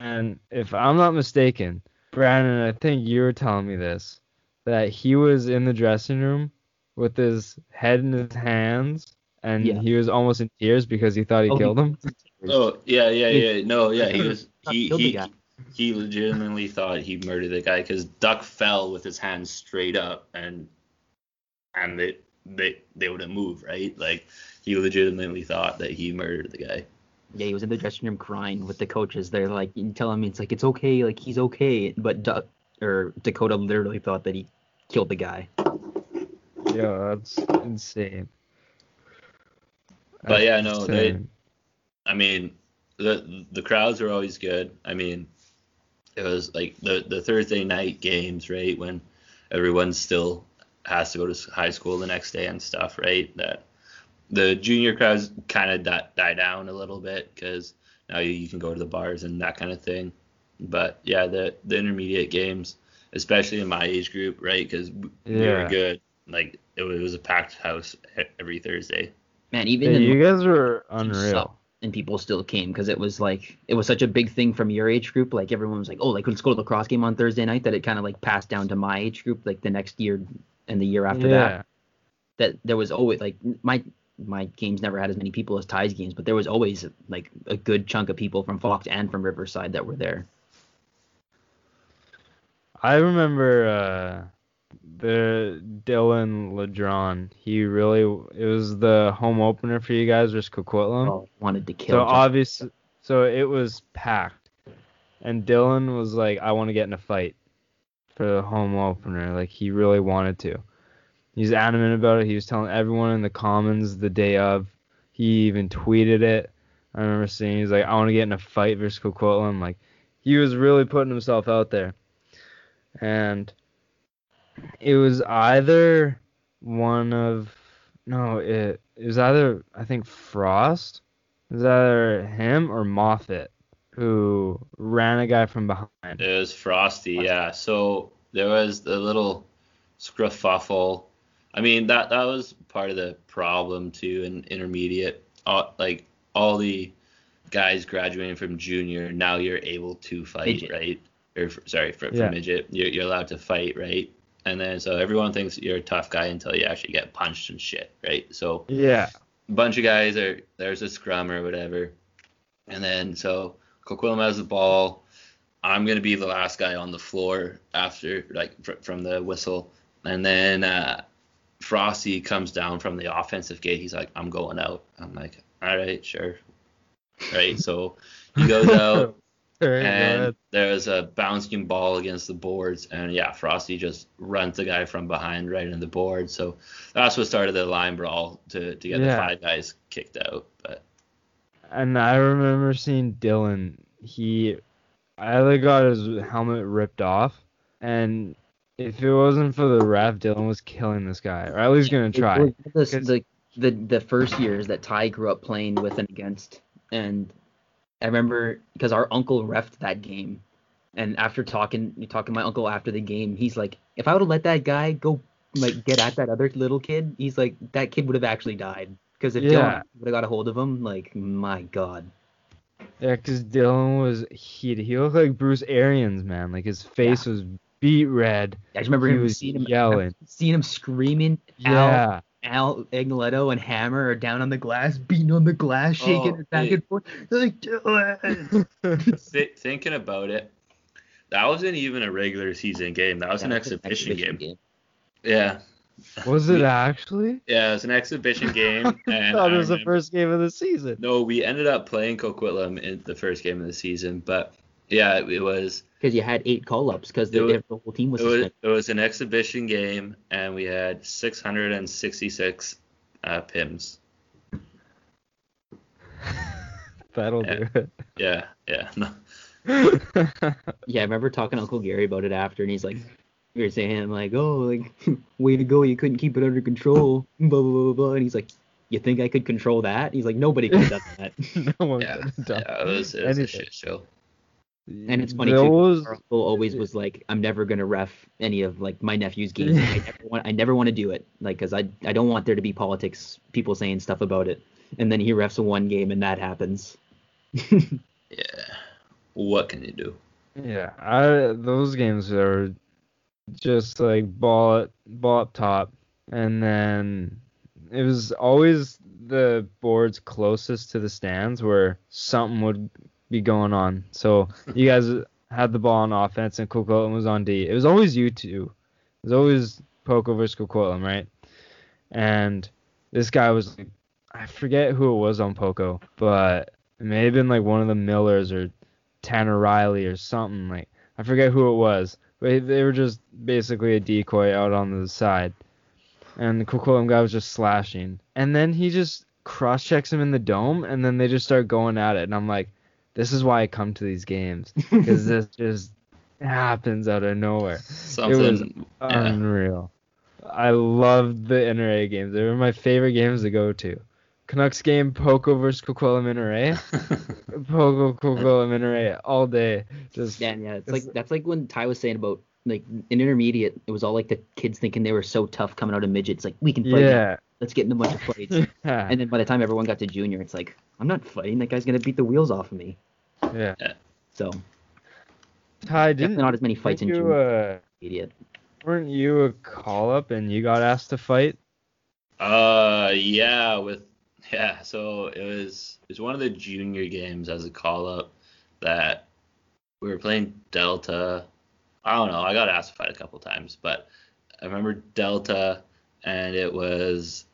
And if I'm not mistaken, Brandon, I think you were telling me this, that he was in the dressing room with his head in his hands, and Yeah. he was almost in tears because he thought he Oh, killed him. oh yeah yeah yeah no yeah he was he killed the he, guy. he legitimately thought he murdered the guy because Duck fell with his hands straight up and and they they they wouldn't move right like he legitimately thought that he murdered the guy Yeah, he was in the dressing room crying with the coaches. They're like telling me it's like it's okay, like he's okay. But Duck or Dakota literally thought that he killed the guy. Yeah, that's insane. But yeah, no, they- I mean the the crowds were always good I mean it was like the the Thursday night games right when everyone still has to go to high school the next day and stuff right that the junior crowds kind of die, die down a little bit because now you, you can go to the bars and that kind of thing. But yeah, the the intermediate games, especially in my age group, right? Because we were good. Like it was, it was a packed house every Thursday. Man, even Yeah, in you guys were teams unreal. And people still came because it was like it was such a big thing from your age group. Like everyone was like, oh, like let's go to the cross game on Thursday night. That it kind of like passed down to my age group, like the next year and the year after yeah. that. That there was always like my my games never had as many people as Ty's games, but there was always like a good chunk of people from Fox and from Riverside that were there. I remember uh the Dylan Ladron. He really it was the home opener for you guys versus Coquitlam. Oh, wanted to kill. so obviously, so it was packed, and Dylan was like, "I want to get in a fight for the home opener." Like he really wanted to. He's adamant about it. He was telling everyone in the comments the day of. He even tweeted it. I remember seeing he's like, "I want to get in a fight versus Coquitlam." Like he was really putting himself out there, and it was either one of no, it, it was either I think Frost, it was either him or Moffat who ran a guy from behind. It was Frosty, yeah. So there was the little scruffle. I mean, that that was part of the problem too in intermediate. All, like all the guys graduating from junior, now you're able to fight, Midget. right? Or sorry, for, for Yeah. midget, you're, you're allowed to fight, right? And then so everyone thinks you're a tough guy until you actually get punched and shit, right? So Yeah, a bunch of guys are there's a scrum or whatever, and then so Coquitlam has the ball. I'm gonna be the last guy on the floor after like fr- from the whistle, and then uh, Frosty comes down from the offensive gate. He's like, I'm going out. I'm like, all right, sure, right. So he goes out Alright, go and ahead. there was a bouncing ball against the boards, and yeah, Frosty just runs the guy from behind right in the board. So that's what started the line brawl to, to get the five guys kicked out. But And I remember seeing Dylan. He either got his helmet ripped off, and if it wasn't for the ref, Dylan was killing this guy, or at least gonna It try. was the the the first years that Ty grew up playing with and against, and I remember because our uncle refed that game, and after talking talking to my uncle after the game, he's like, if I would have let that guy go like get at that other little kid, he's like that kid would have actually died because if Yeah. Dylan would have got a hold of him, like my god, Yeah, because Dylan was he He looked like Bruce Arians, man. Like his face was beat red. I just remember He him was seeing him yelling. seeing him screaming. Yeah. Al Agnoletto and Hammer are down on the glass, beating on the glass, oh, shaking Oh, it back hey. and forth. They're like, Dylan. th- thinking about it, that wasn't even a regular season game. That was an Yeah, exhibition, game. Yeah, was it actually? yeah, it was an exhibition game. I thought I it was the first game of the season. No, we ended up playing Coquitlam in the first game of the season, but yeah, it was Because you had eight call ups because the, the whole team was it was it was an exhibition game, and we had 666 uh, pims. That'll Yeah. do it. Yeah, yeah. No. Yeah, I remember talking to Uncle Gary about it after, and he's like, we were saying like, oh, like, way to go, you couldn't keep it under control, blah blah blah blah. And he's like, you think I could control that? He's like, nobody could have done that. no one Yeah, could have done yeah, it was, it was a shit show. And it's funny Those- too. Our always was like, I'm never gonna ref any of like my nephew's games. I never want, I never want to do it, like, cause I, I don't want there to be politics, people saying stuff about it. And then he refs a one game, and that happens. Yeah. What can you do? Yeah, I those games are just like ball at ball up top, and then it was always the boards closest to the stands where something would be going on. So you guys had the ball on offense, and Coquitlam was on D. It was always you two. It was always Poco versus Coquitlam, right? And this guy was I forget who it was on Poco, but it may have been like one of the Millers or Tanner Riley or something like I forget who it was, but they were just basically a decoy out on the side, and the Coquitlam guy was just slashing, and then he just cross checks him in the dome, and then they just start going at it, and I'm like, this is why I come to these games because this just happens out of nowhere, Something. Yeah. unreal. I loved the NRA games; they were my favorite games to go to. Canucks game, Poco versus Coquitlam NRA. Pogo Coco Minere all day. Just Yeah, yeah. It's It's- like that's like when Ty was saying about like in intermediate, it was all like the kids thinking they were so tough coming out of midget. It's like we can fight. now. yeah. Let's get in a bunch of fights. yeah. and then by the time everyone got to junior, it's like I'm not fighting. That guy's gonna beat the wheels off of me. Yeah. So Ty didn't not as many fights in you junior. uh, Idiot. weren't you a call up and you got asked to fight? Uh, yeah, with yeah. So it was it was one of the junior games as a call up that we were playing Delta. I don't know. I got asked to fight a couple times, but I remember Delta, and it was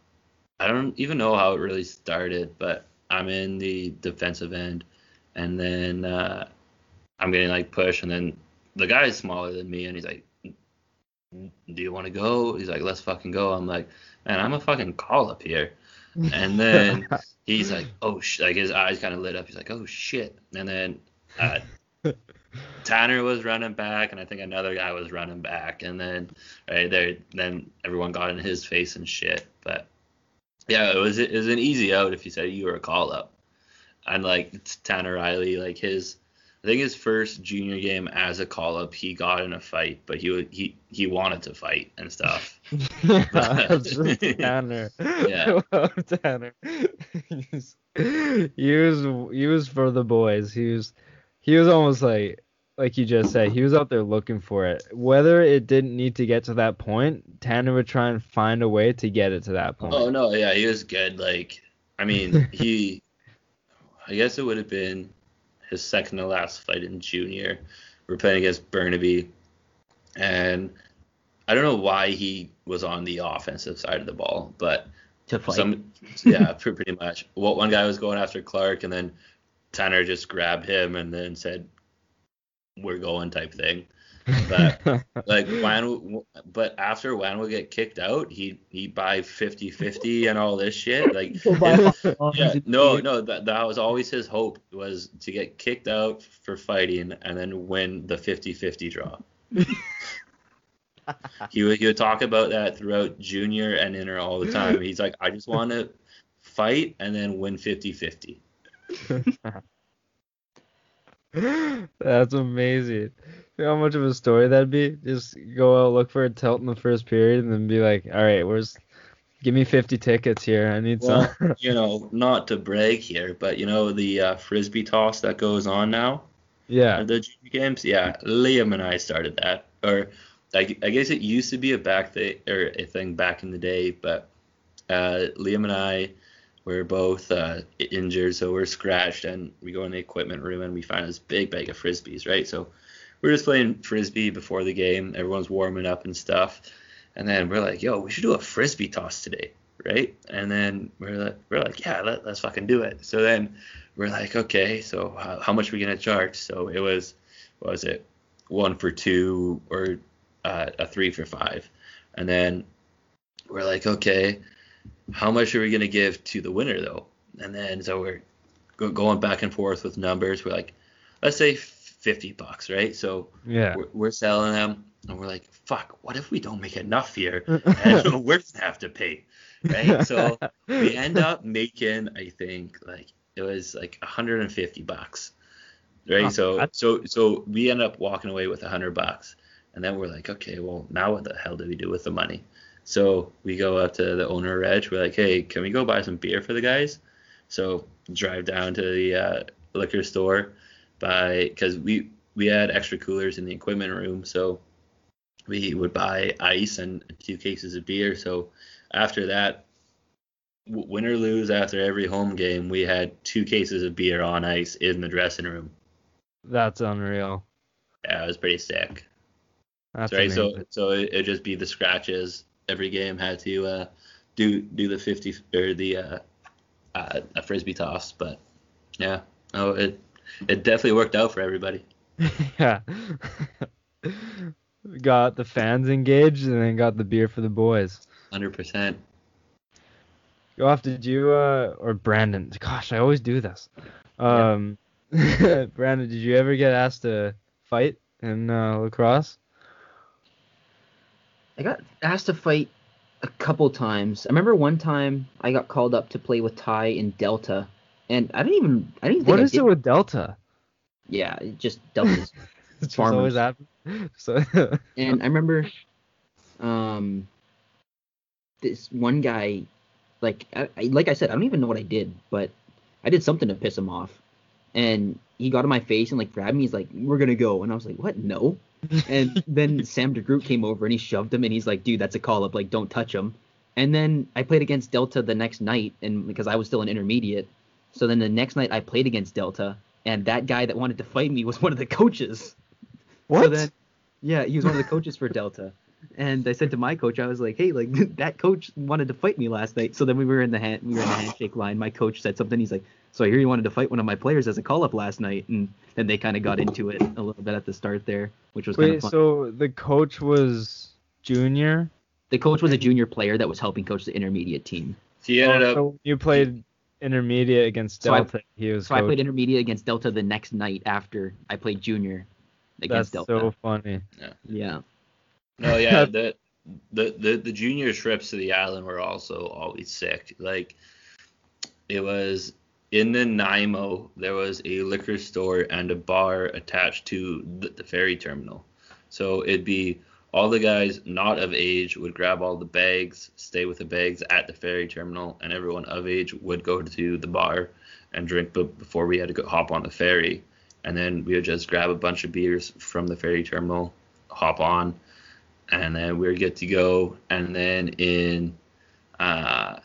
I don't even know how it really started, but I'm in the defensive end, and then uh, I'm getting like pushed, and then the guy is smaller than me, and he's like, "Do you want to go?" He's like, "Let's fucking go." I'm like, "Man, I'm a fucking call up here," and then he's like, "Oh sh!" Like his eyes kind of lit up. He's like, "Oh shit!" And then uh, Tanner was running back, and I think another guy was running back, and then right there, then everyone got in his face and shit. But yeah, it was it was an easy out if you said you were a call up. And like Tanner Riley, like his I think his first junior game as a call up, he got in a fight, but he he he wanted to fight and stuff. Just Tanner. Yeah. Tanner. he was, he was he was for the boys. He was he was almost like like you just said, he was out there looking for it. Whether it didn't need to get to that point, Tanner would try and find a way to get it to that oh, point. Oh no, yeah, he was good. Like I mean, he I guess it would have been his second to last fight in junior. We're playing against Burnaby, and I don't know why he was on the offensive side of the ball, but to fight. some yeah, pretty much. What one guy was going after Clark, and then Tanner just grabbed him and then said, "We're going," type thing. But like Wan, but after Wan would get kicked out, he he buy 50-50 and all this shit. Like yeah, no, no, that that was always his hope was to get kicked out for fighting and then win the 50-50 draw. he would he would talk about that throughout junior and inter all the time. He's like, I just want to fight and then win 50-50. That's amazing. You know how much of a story that'd be? Just go out, look for a tilt in the first period, and then be like, "All right, where's? Give me 50 tickets here. I need Well, some." you know, not to brag here, but you know the uh, frisbee toss that goes on now yeah. the junior games. Yeah, Liam and I started that, or I, I guess it used to be a back thing or a thing back in the day, but uh, Liam and I were both uh, injured, so we're scratched, and we go in the equipment room and we find this big bag of frisbees, right? So we're just playing frisbee before the game. Everyone's warming up and stuff, and then we're like, "Yo, we should do a frisbee toss today." Right, and then we're like, we're like, yeah, let, let's fucking do it. So then we're like, okay, so how, how much are we gonna charge? So it was, what was it, one for two or uh, a three for five, and then we're like, okay, how much are we gonna give to the winner though? And then so we're go- going back and forth with numbers. We're like, let's say 50 bucks, right? So Yeah. we're, we're selling them, and we're like, fuck, what if we don't make enough here? And we're gonna have to pay, right? So we end up making, I think, like it was like 150 bucks, right? Oh, so that's- so so we end up walking away with 100 bucks, and then we're like, okay, well now what the hell do we do with the money? So we go up to the owner Reg. We're like, hey, can we go buy some beer for the guys? So drive down to the uh, liquor store, buy because we we had extra coolers in the equipment room, so we would buy ice and two cases of beer. So after that, win or lose, after every home game, we had two cases of beer on ice in the dressing room. That's unreal. Yeah, it was pretty sick. That's right, so amazing. so it, it'd just be the scratches. Every game had to uh, do do the fifty or the uh, uh, a frisbee toss, but yeah, oh it it definitely worked out for everybody. yeah. got the fans engaged and then got the beer for the boys. Hundred percent. Go off, did you uh or Brandon? Gosh, I always do this. Um Brandon, did you ever get asked to fight in uh, lacrosse? I got asked to fight a couple times. I remember one time I got called up to play with Ty in Delta, and I didn't even I didn't think What I is did. it with Delta? Yeah, it just Delta's. It's just Farmers. always happen. So and I remember, um, this one guy, like I, I like I said, I don't even know what I did, but I did something to piss him off, and he got in my face and like grabbed me. He's like, "We're gonna go," and I was like, "What? No." And then Sam DeGroot came over and he shoved him and he's like, dude, that's a call up. Like, don't touch him. And then I played against Delta the next night and because I was still an intermediate. So then the next night I played against Delta and that guy that wanted to fight me was one of the coaches. what? So then, yeah, he was one of the coaches for Delta. and I said to my coach, I was like, "Hey, like that coach wanted to fight me last night." So then we were in the hand, we were in the handshake line. My coach said something. He's like, "So I hear you wanted to fight one of my players as a call up last night," and then they kind of got into it a little bit at the start there, which was kind Wait, of fun. so the coach was junior? the coach was a junior player that was helping coach the intermediate team. So He ended Oh, up. so you played intermediate against So I- Delta. he was So I played intermediate against Delta the next night after I played junior against That's Delta. so funny. Yeah. Yeah. No, yeah, the, the the the junior trips to the island were also always sick. Like it was in the Nanaimo, there was a liquor store and a bar attached to the, the ferry terminal. So it'd be all the guys not of age would grab all the bags, stay with the bags at the ferry terminal, and everyone of age would go to the bar and drink b- before we had to go hop on the ferry. And then we would just grab a bunch of beers from the ferry terminal, hop on, and then we were good to go. And then in uh,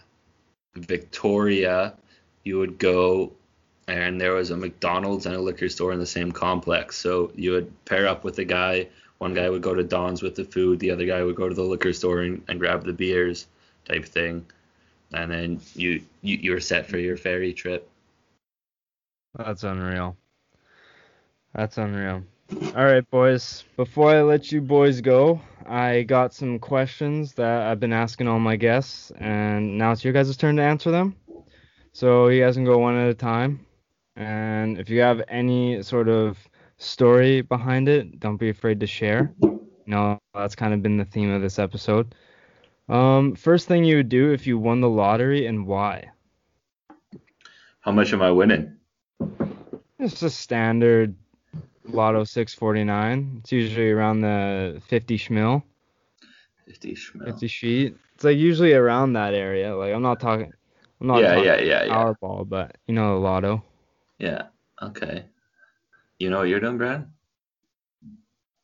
Victoria, you would go, and there was a McDonald's and a liquor store in the same complex. So you would pair up with a guy. One guy would go to Don's with the food. The other guy would go to the liquor store and, and grab the beers, type thing. And then you, you you were set for your ferry trip. That's unreal. That's unreal. All right, boys. Before I let you boys go, I got some questions that I've been asking all my guests, and now it's your guys' turn to answer them. So you guys can go one at a time. And if you have any sort of story behind it, don't be afraid to share. You know, that's kind of been the theme of this episode. Um, first thing you would do if you won the lottery and why? How much am I winning? It's a standard Lotto 649. It's usually around the 50 schmil, 50 schmil. 50 sheet. It's like usually around that area. Like I'm not talking, I'm not Yeah, talking yeah, yeah, yeah. Powerball, but you know the Lotto. Yeah. Okay. You know what you're doing, Brad?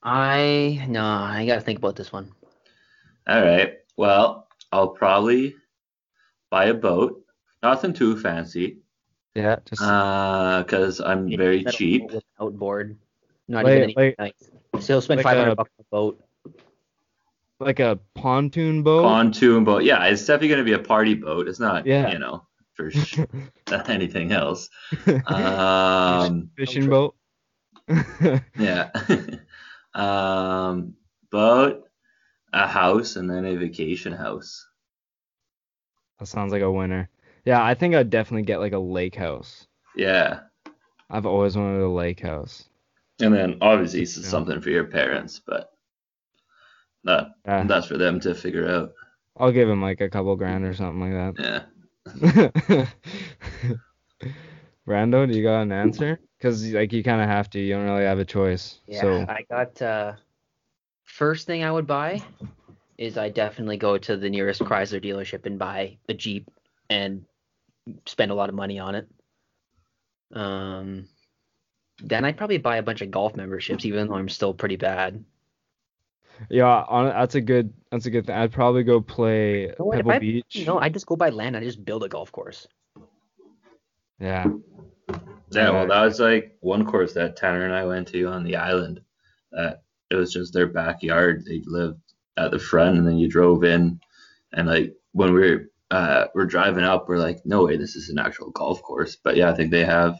I no, I gotta think about this one. All right. Well, I'll probably buy a boat. Nothing too fancy, Yeah, just uh, because I'm very cheap. boat with an Outboard. Not Like- even anything like- nice. So he'll spend like five hundred a- bucks on a boat. like a pontoon boat. Pontoon boat. Yeah, it's definitely gonna be a party boat. It's not, Yeah. you know, for sh- anything else. Um, Fishing boat. yeah. um, boat, a house, and then a vacation house. that sounds like a winner. Yeah, I think I'd definitely get like a lake house. Yeah. I've always wanted a lake house. And then obviously this is Yeah. something for your parents, but that Yeah, that's for them to figure out. I'll give him like a couple grand or something like that. Yeah. Brando, do you got an answer? Because like you kind of have to. You don't really have a choice. Yeah, So I got uh first thing I would buy is I definitely go to the nearest Chrysler dealership and buy a Jeep and spend a lot of money on it. Um then I'd probably buy a bunch of golf memberships even though I'm still pretty bad. yeah, on, that's a good. That's a good thing. I'd probably go play if Pebble I- Beach. You know, I just go buy land I just build a golf course. Yeah. Yeah, well, that was like one course that Tanner and I went to on the island. That it was just their backyard. They lived at the front, and then you drove in, and like when we were uh, we're driving up, we're like, no way, this is an actual golf course. But yeah, I think they have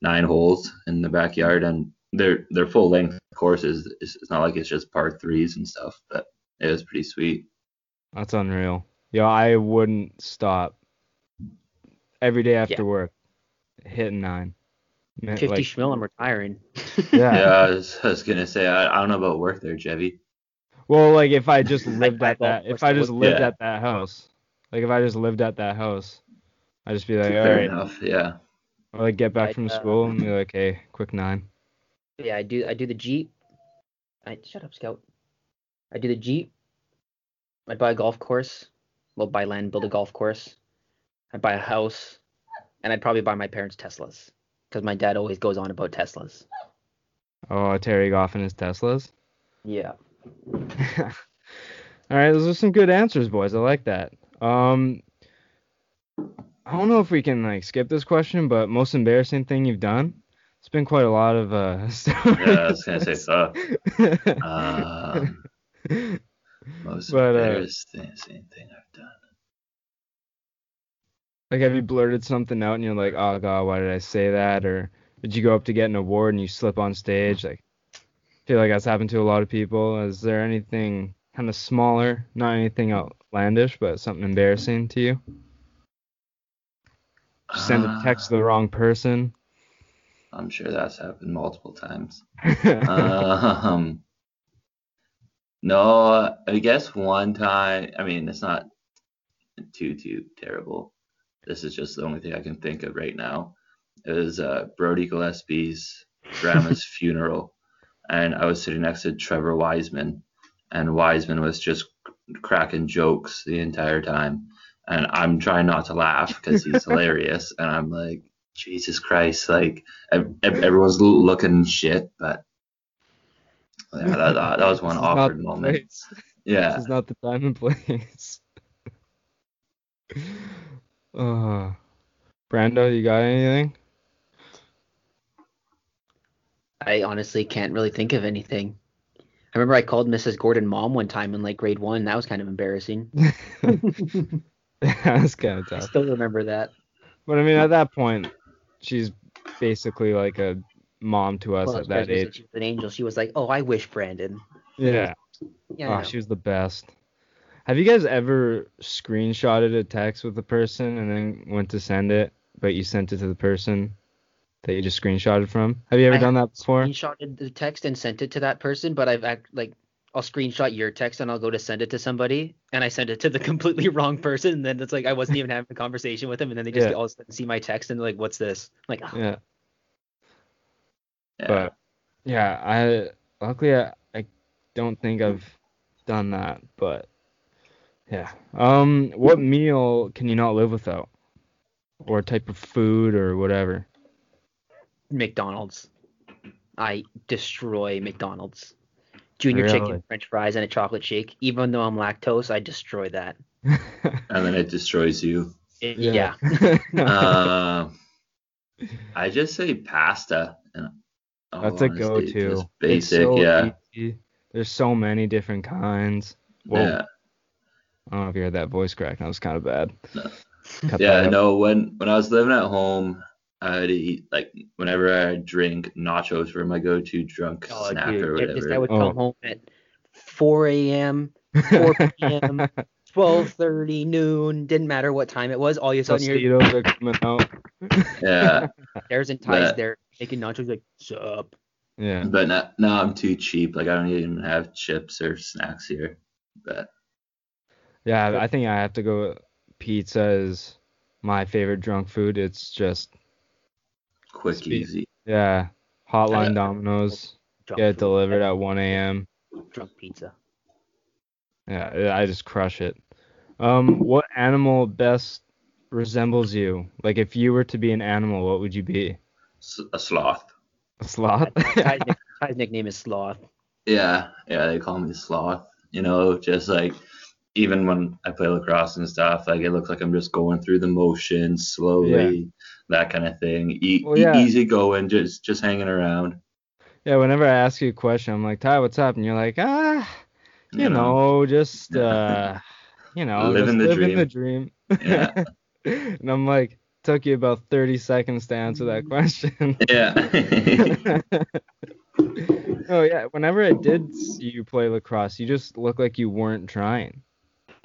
nine holes in the backyard, and they're they're full length courses. It's, it's not like it's just par threes and stuff, but it was pretty sweet. That's unreal. Yeah, I wouldn't stop every day after Yeah. work hitting nine. Man, Fifty like, schmil, I'm retiring. yeah. Yeah, I was, I was gonna say I, I don't know about work there, Chevy. Well, like if I just lived at that, if I just lived Yeah. at that house, like if I just lived at that house, I'd just be like, all Fair right, enough. Yeah. or like get back I'd, from uh, school and be like, hey, quick nine. Yeah, I do. I do the Jeep. I shut up, Scout. I do the Jeep. I'd buy a golf course. Well, buy land, build a golf course. I'd buy a house, and I'd probably buy my parents Teslas because my dad always goes on about Teslas. Oh, Terry Goff and his Teslas. Yeah. All right, those are some good answers, boys. I like that. Um, I don't know if we can like skip this question, but most embarrassing thing you've done? It's been quite a lot of uh. Yeah, I was gonna say so. Um, Most But, uh, embarrassing thing I've done. Like, have you blurted something out and you're like, oh god, why did I say that? Or did you go up to get an award and you slip on stage? Like, I feel like that's happened to a lot of people. Is there anything kind of smaller, not anything outlandish, but something embarrassing to you? Send a text to the wrong person. I'm sure that's happened multiple times. um, no, I guess one time. I mean, it's not too too terrible. This is just the only thing I can think of right now. It was uh, Brody Gillespie's grandma's funeral, and I was sitting next to Trevor Wiseman, and Wiseman was just cracking jokes the entire time, and I'm trying not to laugh because he's hilarious, and I'm like, Jesus Christ, like ev- ev- everyone's looking shit, but yeah, that, that, was one This is not awkward moment. place. Yeah. This is not the time and place. Uh, Brando, you got anything? I honestly can't really think of anything. I remember I called Mrs. Gordon mom one time in like grade one. That was kind of embarrassing. That's kind of tough. I still remember that. But I mean, at that point, she's basically like a mom to us Well, at that age. She was an angel. She was like, "Oh, I wish Brandon." Yeah. Yeah, Oh, she was the best. Have you guys ever screenshotted a text with a person and then went to send it, but you sent it to the person that you just screenshotted from? Have you ever I done that before? screenshotted the text and sent it to that person, but I've act like I'll screenshot your text and I'll go to send it to somebody and I send it to the completely wrong person and then it's like I wasn't even having a conversation with them and then they just Yeah. all of a sudden see my text and they're like, "What's this?" I'm like, oh, Yeah. yeah. But yeah, I luckily I, I don't think I've done that, but yeah. Um, what meal can you not live without? Or type of food or whatever. McDonald's. I destroy McDonald's. Junior chicken, French fries, and a chocolate shake. Even though I'm lactose, I destroy that. and then it destroys you. It- yeah. Uh, I just say pasta. And all That's a honesty, go-to. Just It's basic, so yeah. easy. There's so many different kinds. Whoa. Yeah. I don't know if you heard that voice crack. That was kind of bad. No. Cut Yeah, that out. no, when when I was living at home, I'd eat like whenever I drink nachos were my go-to drunk Oh, snack dude, or if this guy whatever. would Oh. come home at 4 a.m., 4 p.m., 12:30, noon, didn't matter what time it was. All you saw in your Tostitos are coming out. Yeah, there's and ties But- there making nachos like sup. Yeah. but now, now I'm too cheap. Like I don't even have chips or snacks here. But Yeah, I think I have to go. Pizza is my favorite drunk food. It's just quick, Sweet. easy. yeah, hotline Yeah. Domino's get it food. delivered at 1 a.m. Drunk pizza. Yeah, I just crush it. Um, what animal best resembles you? Like if you were to be an animal, what would you be? S- A sloth. A sloth? Ty's, nick- Ty's nickname is Sloth. Yeah, yeah, they call me sloth. You know, just like even when I play lacrosse and stuff, like it looks like I'm just going through the motions slowly, that kind of thing. E- Well, yeah. easy going, just just hanging around. Yeah, whenever I ask you a question, I'm like, Ty, what's up? And you're like, ah, you, know, just uh, you know, Living the living the dream. Yeah. and I'm like, took you about 30 seconds to answer that question. Yeah. oh yeah, whenever I did see you play lacrosse, you just looked like you weren't trying.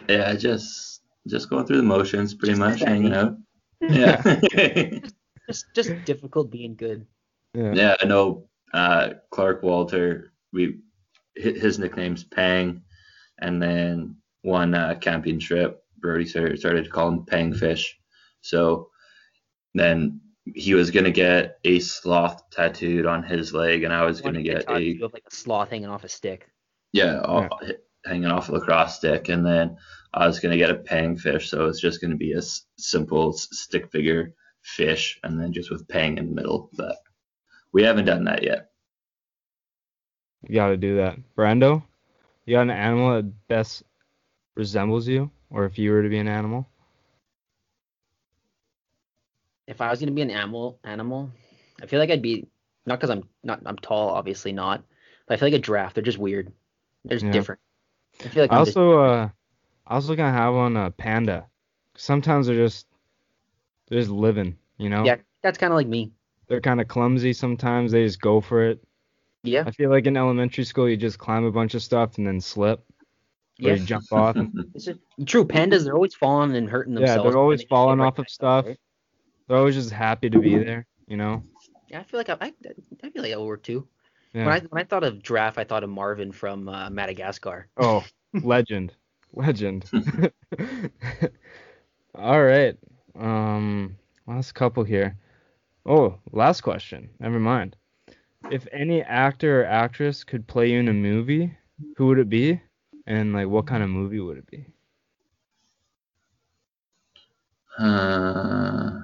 Yeah, just just going through the motions, pretty Just much hanging out. Yeah. Just just difficult being good. Yeah. yeah, I know uh, Clark Walter. We his nickname's Pang, and then one uh, camping trip, Brody started, started to call him Pangfish. So then he was gonna get a sloth tattooed on his leg, and I was gonna get TikTok a of like a sloth hanging off a stick. yeah, all, hanging off a lacrosse stick, and then I was gonna get a pang fish, So it's just gonna be a s- simple s- stick figure fish, and then just with Pang in the middle. But we haven't done that yet. You gotta do that. Brando, you got an animal that best resembles you? Or if you were to be an animal? If I was gonna be an animal, animal, I feel like I'd be not because I'm not I'm tall, obviously not, but I feel like a giraffe. They're just weird. They're just Yeah. different. I feel like I I'm just- also uh I also gonna have on a panda. Sometimes they're just they're just living, you know? yeah, that's kind of like me. They're kind of clumsy sometimes. They just go for it. Yeah, I feel like in elementary school you just climb a bunch of stuff and then slip. Or yeah. you jump off. It's true. Pandas, they're always falling and hurting themselves. Yeah, they're always they falling off of stuff. right? They're always just happy to be there, you know? Yeah, I feel like I, I, I feel like I would work too. Yeah. When I when I thought of giraffe, I thought of Marvin from uh, Madagascar. Oh, legend. Legend. All right. Um last couple here. Oh, last question. Never mind. If any actor or actress could play you in a movie, who would it be? And like what kind of movie would it be? Uh,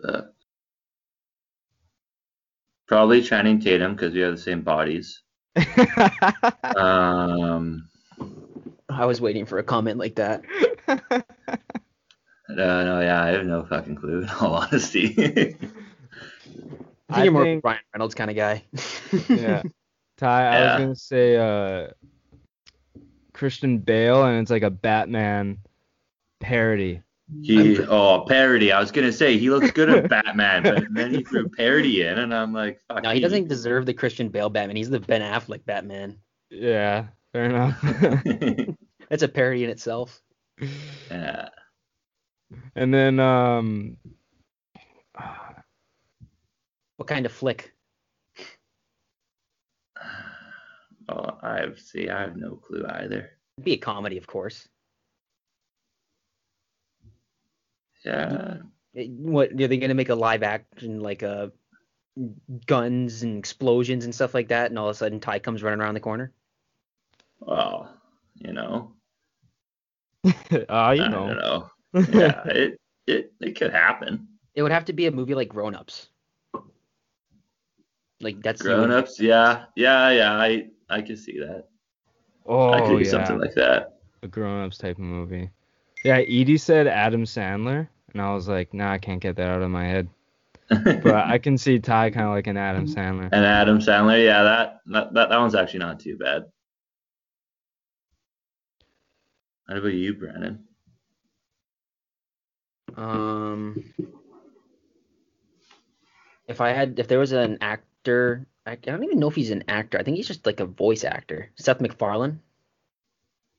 but probably Channing Tatum because we have the same bodies. Um, I was waiting for a comment like that. uh, no, yeah, I have no fucking clue. In all honesty. I think I you're more think- Ryan Reynolds kind of guy. yeah. Ty, I Yeah. was gonna say uh Christian Bale and it's like a Batman parody. He oh parody. I was gonna say he looks good at Batman, but then he threw parody in, and I'm like, fuck. no, he doesn't deserve the Christian Bale Batman. He's the Ben Affleck Batman. Yeah, fair enough. That's a parody in itself. yeah. and then um What kind of flick? Oh, I have see. I have no clue either. It'd be a comedy, of course. Yeah. What are they gonna make a live action like uh guns and explosions and stuff like that, and all of a sudden Ty comes running around the corner? Well, you know. ah, you I know. don't know. Yeah, it it it could happen. It would have to be a movie like Grown Ups. Like that's Grown ups, yeah, yeah, yeah. I I can see that. oh, I could do yeah. something like that. a grown-ups type of movie. Yeah, Edie said Adam Sandler, and I was like, nah, I can't get that out of my head. But I can see Ty kind of like an Adam Sandler. and Adam Sandler, yeah, that, that that that one's actually not too bad. How about you, Brandon? Um, if I had, if there was an actor, I, I don't even know if he's an actor. I think he's just like a voice actor. Seth MacFarlane.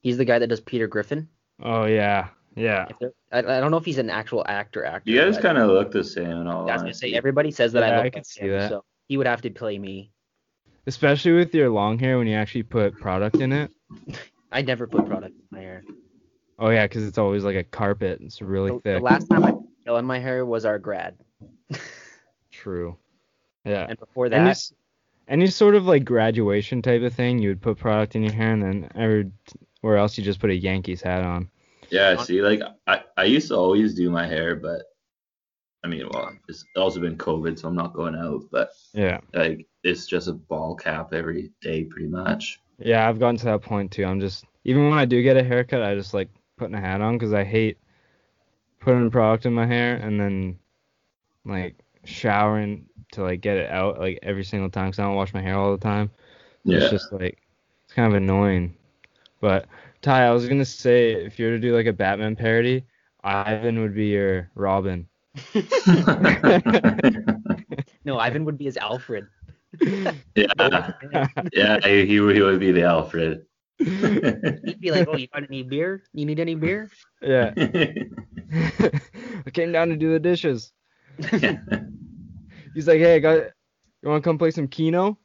He's the guy that does Peter Griffin. Oh yeah, yeah. If I, I don't know if he's an actual actor. Actor. You guys kind of look the same in all I was gonna say everybody says that Yeah, I I look can like see him, that. so he would have to play me. Especially with your long hair when you actually put product in it. I never put product in my hair. Oh yeah, because it's always like a carpet. It's really The, the thick. last time I put gel in my hair was our grad, True. Yeah. and before that, s- any sort of like graduation type of thing, you would put product in your hair, and then everywhere else you just put a Yankees hat on. Yeah, see, like I, I used to always do my hair, but I mean, well, it's also been COVID, so I'm not going out, but Yeah. like it's just a ball cap every day, pretty much. Yeah, I've gotten to that point too. I'm just even when I do get a haircut, I just like putting a hat on because I hate putting product in my hair and then like showering to like get it out like every single time because I don't wash my hair all the time. Yeah. It's just like it's kind of annoying. But Ty, I was gonna say if you were to do like a Batman parody, Ivan would be your Robin. no, Ivan would be his Alfred. yeah, yeah, he, he would he would be the Alfred. He'd be like, "Oh, you got any beer? You need any beer?" yeah. I came down to do the dishes. He's like, hey, I got. You want to come play some Keno?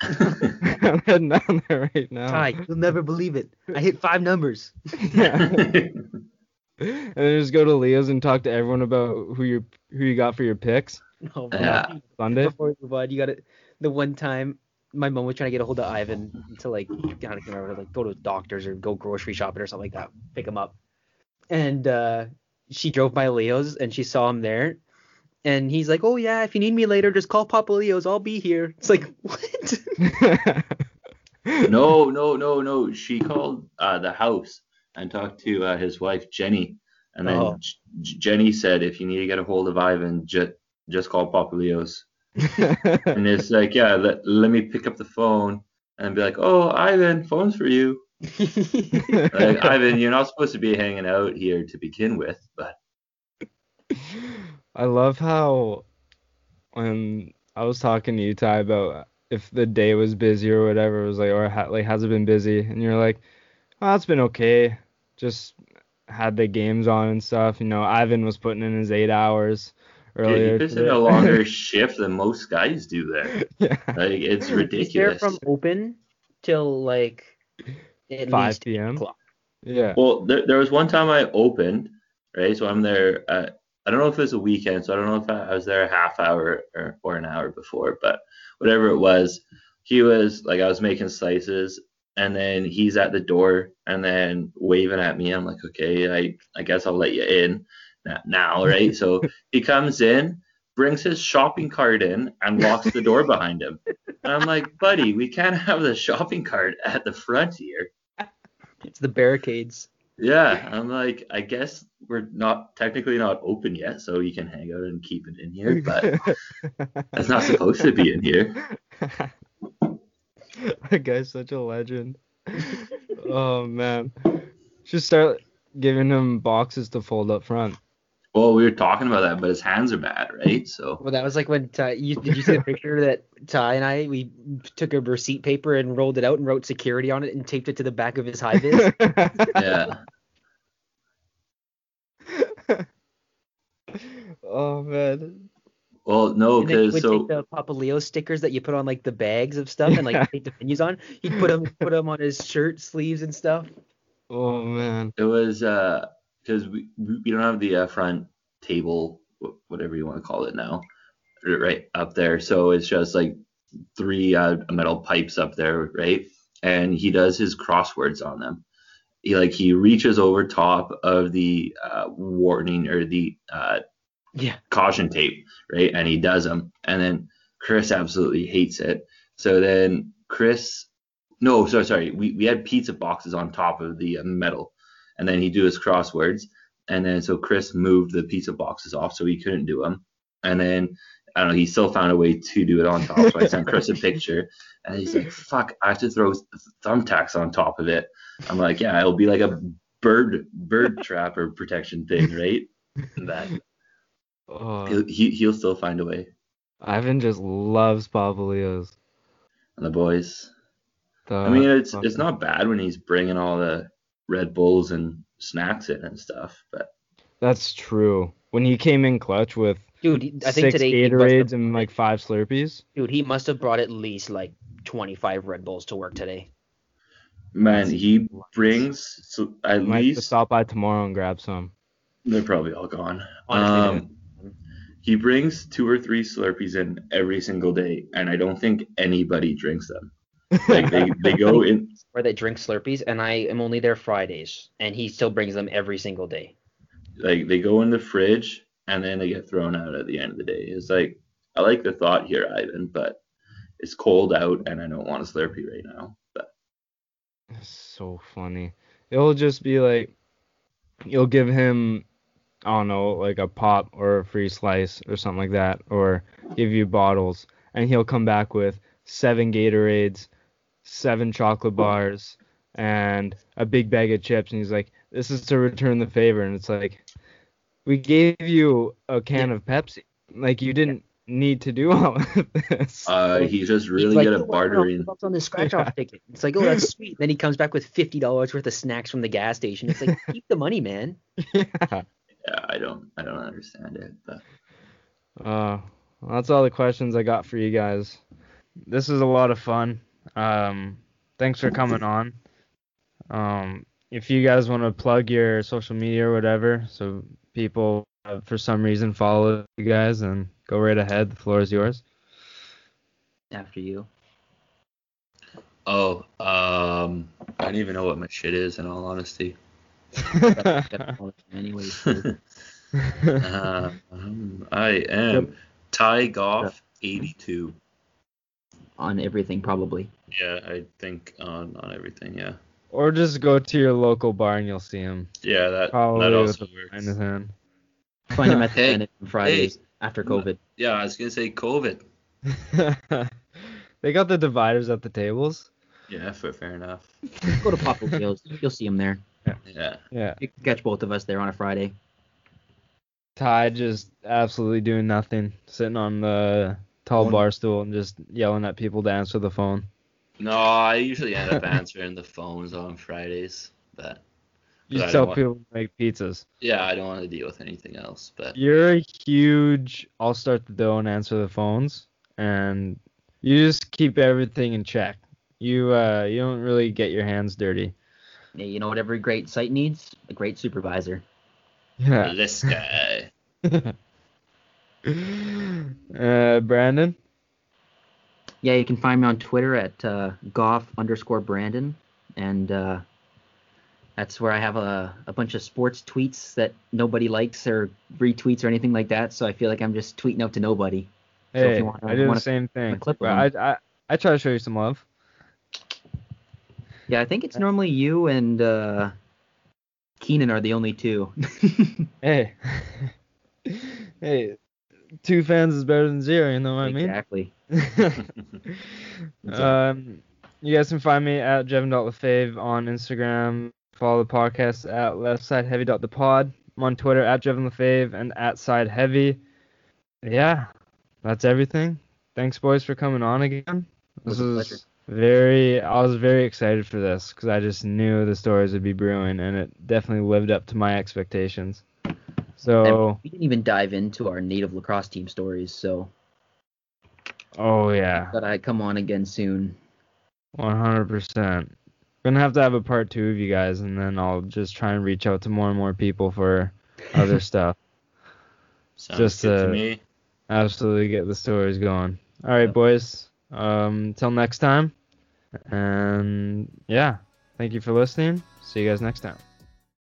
I'm heading down there right now. Ty, you'll never believe it. I hit five numbers. Yeah. and then just go to Leo's and talk to everyone about who you who you got for your picks No, Yeah. Sunday. Before we move on, you got it. The one time my mom was trying to get a hold of Ivan to like, I don't remember, like go to doctors or go grocery shopping or something like that, pick him up. And uh, she drove by Leo's and she saw him there. And he's like, "Oh yeah, if you need me later, just call Papa Leo's. I'll be here." It's like, what? no, no, no, no. She called uh, the house and talked to uh, his wife Jenny, and then Oh. J- Jenny said, if you need to get a hold of Ivan, just just call Papa Leo's. And it's like, yeah, let, let me pick up the phone and be like, "Oh, Ivan, phone's for you." Like, Ivan, you're not supposed to be hanging out here to begin with, but I love how when I was talking to you, Ty, about if the day was busy or whatever, it was like, or ha- like, has it been busy? And you're like, oh, it's been okay. Just had the games on and stuff. You know, Ivan was putting in his eight hours earlier. you're just in a longer shift than most guys do there. yeah. Like, it's ridiculous. He's there ridiculous. from open till like at 5 p.m. Yeah. Well, there, there was one time I opened, right? So I'm there. At, I don't know if it was a weekend, so I don't know if I, I was there a half hour or, or an hour before, but whatever it was, he was like, I was making slices, and then he's at the door and then waving at me. I'm like, okay, I, I guess I'll let you in now, right? so he comes in, brings his shopping cart in, and locks the door behind him. And I'm like, buddy, we can't have the shopping cart at the front here. It's the barricades. Yeah, I'm like, I guess we're not technically not open yet, so you can hang out and keep it in here, but that's not supposed to be in here. that guy's such a legend. oh man. Should start giving him boxes to fold up front. Well, we were talking about that, but his hands are bad, right? So Well, that was like when Ty, you did you see the picture that Ty and I we took a receipt paper and rolled it out and wrote security on it and taped it to the back of his high vis. yeah, oh man. well, no, and then he because so take the Papa Leo stickers that you put on like the bags of stuff and like take the menus on. He'd put them put them on his shirt sleeves and stuff. Oh man. it was uh because we we we don't have the uh, front table, whatever you want to call it now, right up there. So it's just like three uh, metal pipes up there, right? And he does his crosswords on them. He like he reaches over top of the uh, warning or the uh, Yeah. caution tape, right? And he does them, and then Chris absolutely hates it. So then Chris, no, sorry, sorry, we, we had pizza boxes on top of the uh, metal, and then he do his crosswords, and then so Chris moved the pizza boxes off so he couldn't do them, and then I don't know, he still found a way to do it on top. So I sent Chris a picture, and he's like, "Fuck, I have to throw thumbtacks on top of it." I'm like, "Yeah, it'll be like a bird bird trap or protection thing, right?" That Oh, he'll, he, he'll still find a way. Ivan just loves Papa Leo's. And the boys. The I mean, it's fucking- it's not bad when he's bringing all the Red Bulls and snacks in and stuff, but That's true. When he came in clutch with Dude, he- I think six today he must Gatorades have, and like five Slurpees. dude, he must have brought at least like 25 Red Bulls to work today. man, he brings so at Might have to least stop by tomorrow and grab some. they're probably all gone. Honestly, Um, he brings two or three Slurpees in every single day, and I don't think anybody drinks them. Like they, they go in. Where they drink Slurpees, and I am only there Fridays, and he still brings them every single day. like they go in the fridge and then they get thrown out at the end of the day. It's like I like the thought here, Ivan, but it's cold out and I don't want a Slurpee right now. But It's so funny. It'll just be like you'll give him I don't know, like a pop or a free slice or something like that, or give you bottles, and he'll come back with seven Gatorades, seven chocolate bars, and a big bag of chips, and he's like, "This is to return the favor," and it's like, we gave you a can of Pepsi, like you didn't need to do all of this. uh, he's just really He's like, good "Oh, at wow, bartering. bucks on this scratch off ticket. It's like, oh, that's sweet. Then he comes back with fifty dollars worth of snacks from the gas station. It's like, keep the money, man. yeah. Yeah, I don't I don't understand it. But Uh, well, that's all the questions I got for you guys. This is a lot of fun. Um, thanks for coming on. Um, if you guys want to plug your social media or whatever, so people uh, for some reason follow you guys, and go right ahead. The floor is yours. After you. oh, um, I don't even know what my shit is in all honesty. Anyway, Uh, um, I am Ty Goff 82. on everything probably. Yeah, I think on on everything. Yeah, or just go to your local bar and you'll see him. yeah, that Probably that also works. in his hand. Find him at the Hey, Bennett on Fridays after COVID. Yeah, I was gonna say COVID. they got the dividers at the tables. Yeah, fair, fair enough. Go to Papa Leo's. You'll see him there. Yeah. Yeah. You can catch both of us there on a Friday. Ty just absolutely doing nothing, sitting on the tall bar stool and just yelling at people to answer the phone. No, I usually end up answering the phones on Fridays, but You But just tell don't want- people to make pizzas. yeah, I don't want to deal with anything else. But You're a huge. I'll start the dough and answer the phones, and you just keep everything in check. You uh, you don't really get your hands dirty. Yeah, you know what every great site needs? A great supervisor. Yeah. this guy, uh, Brandon. Yeah, you can find me on Twitter at uh, Goff underscore Brandon, and uh, that's where I have a, a bunch of sports tweets that nobody likes or retweets or anything like that. So I feel like I'm just tweeting out to nobody. So if you wanna- I do the same thing. clip but of I, I I try to show you some love. Yeah, I think it's normally you and uh, Keenan are the only two. Hey, hey, two fans is better than zero. You know what I mean? exactly. um, you guys can find me at Jevon.lefave on Instagram. Follow the podcast at leftsideheavy.thepod. I'm on Twitter at JevonLefave and at Side Heavy. Yeah, that's everything. Thanks, boys, for coming on again. This Was. Very. I was very excited for this because I just knew the stories would be brewing, and it definitely lived up to my expectations. So, We didn't even dive into our native lacrosse team stories, so oh yeah. but I come on again soon. One hundred percent. Gonna have to have a part two of you guys, and then I'll just try and reach out to more and more people for other stuff. sounds Just, good to me. Absolutely get the stories going. All right, boys. Um, till next time. And yeah, thank you for listening. See you guys next time.